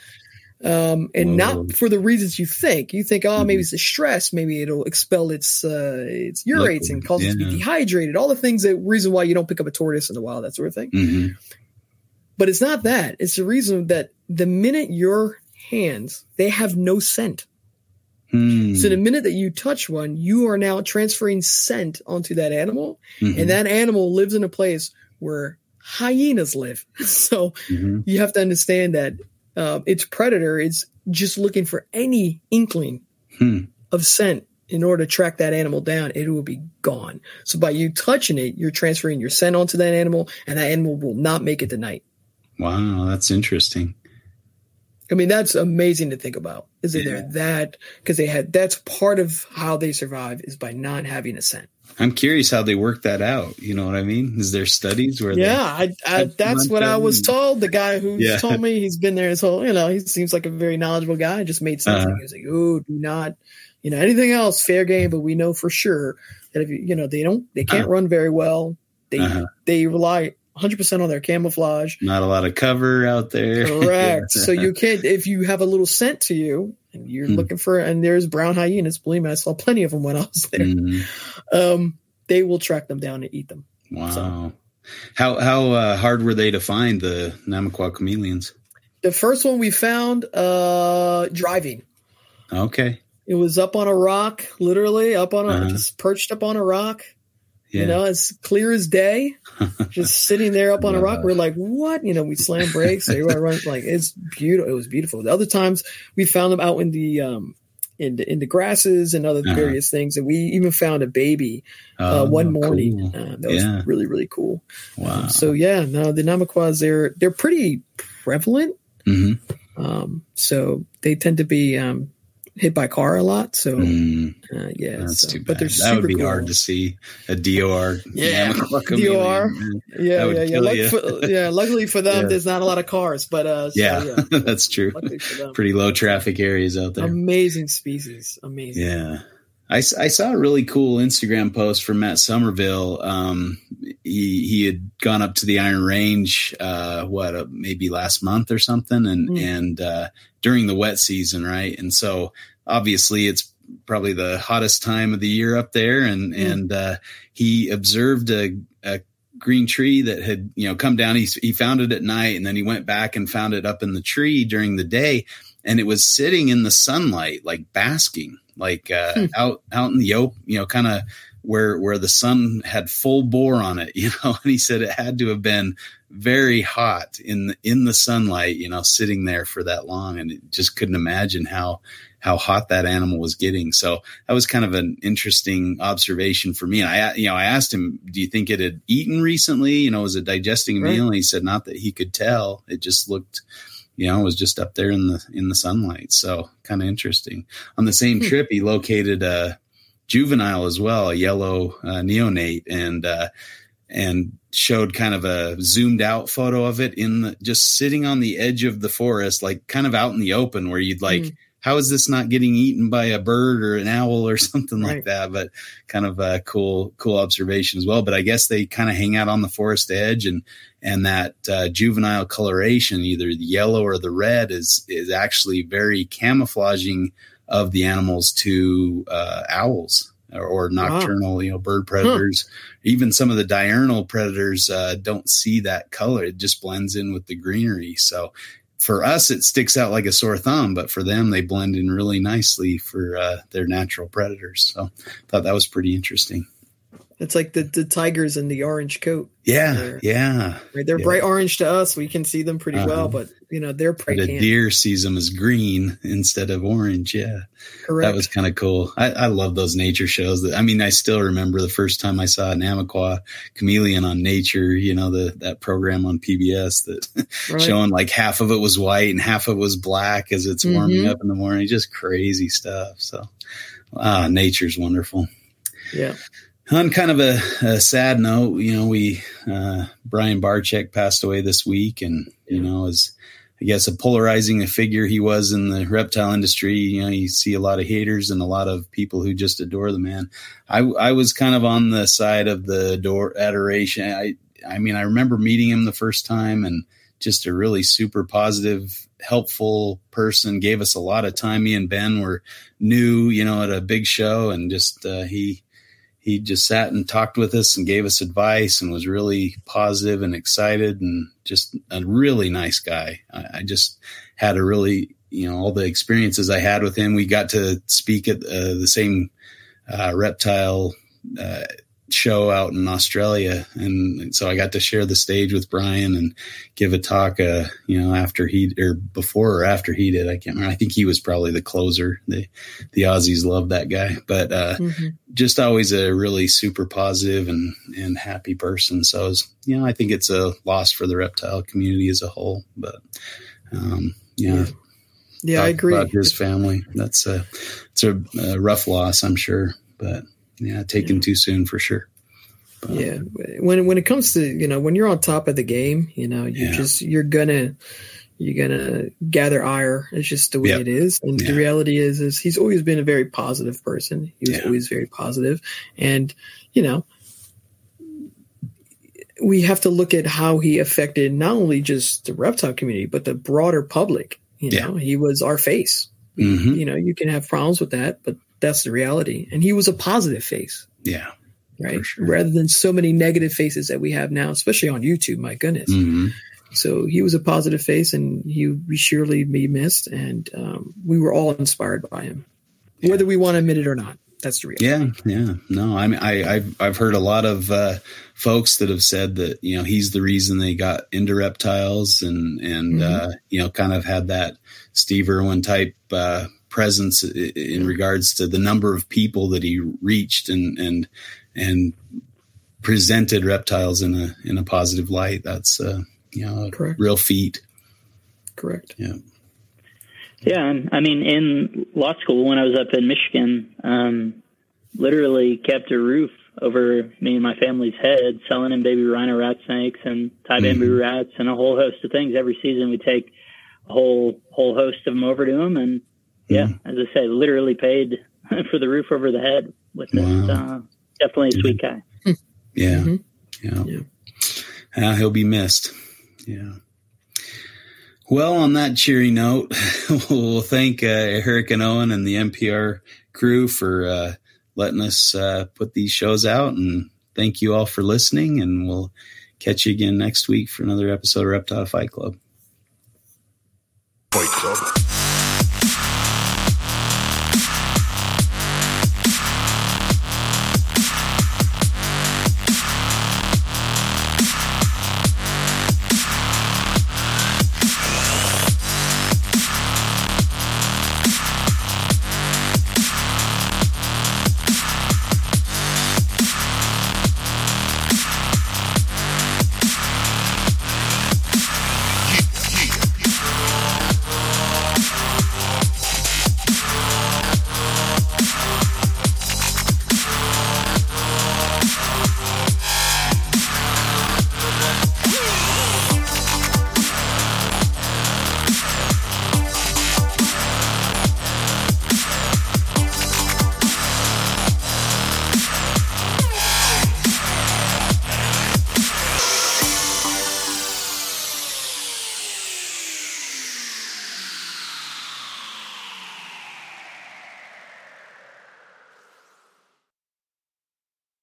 Um, and not for the reasons you think. You think, oh, maybe mm-hmm. it's the stress, maybe it'll expel its uh, its urates and cause yeah. it to be dehydrated. All the things that reason why you don't pick up a tortoise in the wild, that sort of thing. Mm-hmm. But it's not that. It's the reason that the minute your hands, they have no scent. Mm. So the minute that you touch one, you are now transferring scent onto that animal, mm-hmm. and that animal lives in a place where hyenas live. So mm-hmm. you have to understand that uh, its predator is just looking for any inkling hmm. of scent in order to track that animal down, it will be gone. So by you touching it, you're transferring your scent onto that animal, and that animal will not make it to night. Wow, that's interesting. I mean, that's amazing to think about. Is yeah. that because they had that's part of how they survive is by not having a scent. I'm curious how they work that out. You know what I mean? Is there studies where? Yeah, I, I, that's what I was told. The guy who yeah. told me he's been there his whole, you know, he seems like a very knowledgeable guy. Just made sense. Uh-huh. He was like, "Oh, do not, you know, anything else fair game." But we know for sure that if you, you know, they don't, they can't uh-huh. run very well. They uh-huh. they rely 100% on their camouflage. Not a lot of cover out there. Correct. so you can't, if you have a little scent to you and you're mm. looking for, and there's brown hyenas, believe me, I saw plenty of them when I was there. Mm. Um, they will track them down and eat them. Wow. So, how, how uh, hard were they to find the Namaqua chameleons? The first one we found, uh, driving. Okay. It was up on a rock, literally up on a, uh-huh. just perched up on a rock. Yeah. You know, as clear as day, just sitting there up on a rock. We're like, what? You know, we slam brakes. Everybody run like it's beautiful. It was beautiful. The other times we found them out in the um in the in the grasses and other uh-huh. various things, and we even found a baby uh, oh, one morning. Cool. Uh, that was yeah. really really cool. Wow. Um, so yeah, no, the Namaquas they're they're pretty prevalent. Mm-hmm. Um, so they tend to be um, hit by car a lot. So mm, uh, yeah, that's so, too bad. But they're that would be cool. hard to see a DOR. Yeah, DOR. Yeah, yeah, yeah. For, yeah. Luckily for them, yeah. there's not a lot of cars, but uh, so, yeah, yeah, that's true. Pretty low traffic areas out there. Amazing species. Amazing. Yeah. I, I saw a really cool Instagram post from Matt Somerville. Um, he he had gone up to the Iron Range, uh, what uh, maybe last month or something, and mm. and uh, during the wet season, right? And so obviously it's probably the hottest time of the year up there, and mm. and uh, he observed a, a green tree that had you know come down. He he found it at night, and then he went back and found it up in the tree during the day, and it was sitting in the sunlight, like basking, like uh, hmm. out out in the open, you know, kind of where where the sun had full bore on it, you know. And he said it had to have been very hot in the, in the sunlight, you know, sitting there for that long, and it just couldn't imagine how how hot that animal was getting. So that was kind of an interesting observation for me. And I, you know, I asked him, "Do you think it had eaten recently? You know, was it digesting a right. meal?" And he said, "Not that he could tell. It just looked." You know, was just up there in the in the sunlight, so kind of interesting. On the same hmm. trip, he located a juvenile as well, a yellow uh, neonate, and uh, and showed kind of a zoomed out photo of it in the just sitting on the edge of the forest, like kind of out in the open, where you'd like. Mm how is this not getting eaten by a bird or an owl or something right. like that? But kind of a cool, cool observation as well. But I guess they kind of hang out on the forest edge and, and that uh, juvenile coloration, either the yellow or the red is, is actually very camouflaging of the animals to uh, owls or, or nocturnal, wow. you know, bird predators. Huh. Even some of the diurnal predators uh, don't see that color. It just blends in with the greenery. So for us it sticks out like a sore thumb but for them they blend in really nicely for uh, their natural predators so I thought that was pretty interesting it's like the, the tigers in the orange coat. Yeah, they're, yeah. Right, they're yeah. bright orange to us. We can see them pretty uh-huh. well, but you know they're prey. The deer sees them as green instead of orange. Yeah, correct. That was kind of cool. I, I love those nature shows. That I mean, I still remember the first time I saw an Namaqua chameleon on Nature. You know, the that program on PBS that right. showing like half of it was white and half of it was black as it's warming mm-hmm. up in the morning. Just crazy stuff. So, ah, nature's wonderful. Yeah on kind of a, a, sad note, you know, we uh, Brian Barczyk passed away this week, and you know, as I guess a polarizing a figure he was in the reptile industry. You know, you see a lot of haters and a lot of people who just adore the man. I I was kind of on the side of the adore adoration. I I mean, I remember meeting him the first time, and just a really super positive, helpful person. Gave us a lot of time. Me and Ben were new, you know, at a big show, and just uh, he he just sat and talked with us and gave us advice and was really positive and excited and just a really nice guy. I, I just had a really, you know, all the experiences I had with him. We got to speak at uh, the same uh, reptile uh, show out in Australia, and so I got to share the stage with Brian and give a talk. Uh, you know, after he or before or after he did, I can't remember. I think he was probably the closer. The the Aussies love that guy, but uh, mm-hmm. just always a really super positive and and happy person. So, was, you know, I think it's a loss for the reptile community as a whole. But um, yeah. yeah. Yeah, I agree. About his family, that's a it's a, a rough loss, I'm sure, but yeah, taken yeah. too soon for sure. But, yeah, when when it comes to you know when you're on top of the game, you know you yeah. just you're gonna you're gonna gather ire. It's just the way yep. it is, and yeah. the reality is is he's always been a very positive person. He was always very positive, and you know we have to look at how he affected not only just the reptile community but the broader public. You know, he was our face. Mm-hmm. You know, you can have problems with that, but that's the reality. And he was a positive face. Yeah. Right. Sure. Rather than so many negative faces that we have now, especially on YouTube. My goodness. Mm-hmm. So he was a positive face, and he would surely be missed. And um, we were all inspired by him, yeah. whether we want to admit it or not. That's the reality. Yeah, yeah. No, I mean, I, I've I've heard a lot of uh, folks that have said that you know he's the reason they got into reptiles, and and mm-hmm. uh, you know, kind of had that Steve Irwin type uh, presence in regards to the number of people that he reached and and and presented reptiles in a in a positive light. That's uh, you know a Correct. real feat. Correct. Yeah. Yeah, I mean, in law school when I was up in Michigan, um, literally kept a roof over me and my family's head, selling in baby rhino rat snakes and Thai mm-hmm. bamboo rats and a whole host of things. Every season we take a whole whole host of them over to them, and yeah, mm. as I say, literally paid for the roof over the head with this. Wow. Uh, definitely a sweet guy. Yeah. Mm-hmm. Yeah. yeah. Uh, he'll be missed. Yeah. Well, on that cheery note, we'll thank uh, Eric and Owen and the MPR crew for uh, letting us uh, put these shows out and thank you all for listening, and we'll catch you again next week for another episode of Reptile Fight Club. Fight Club.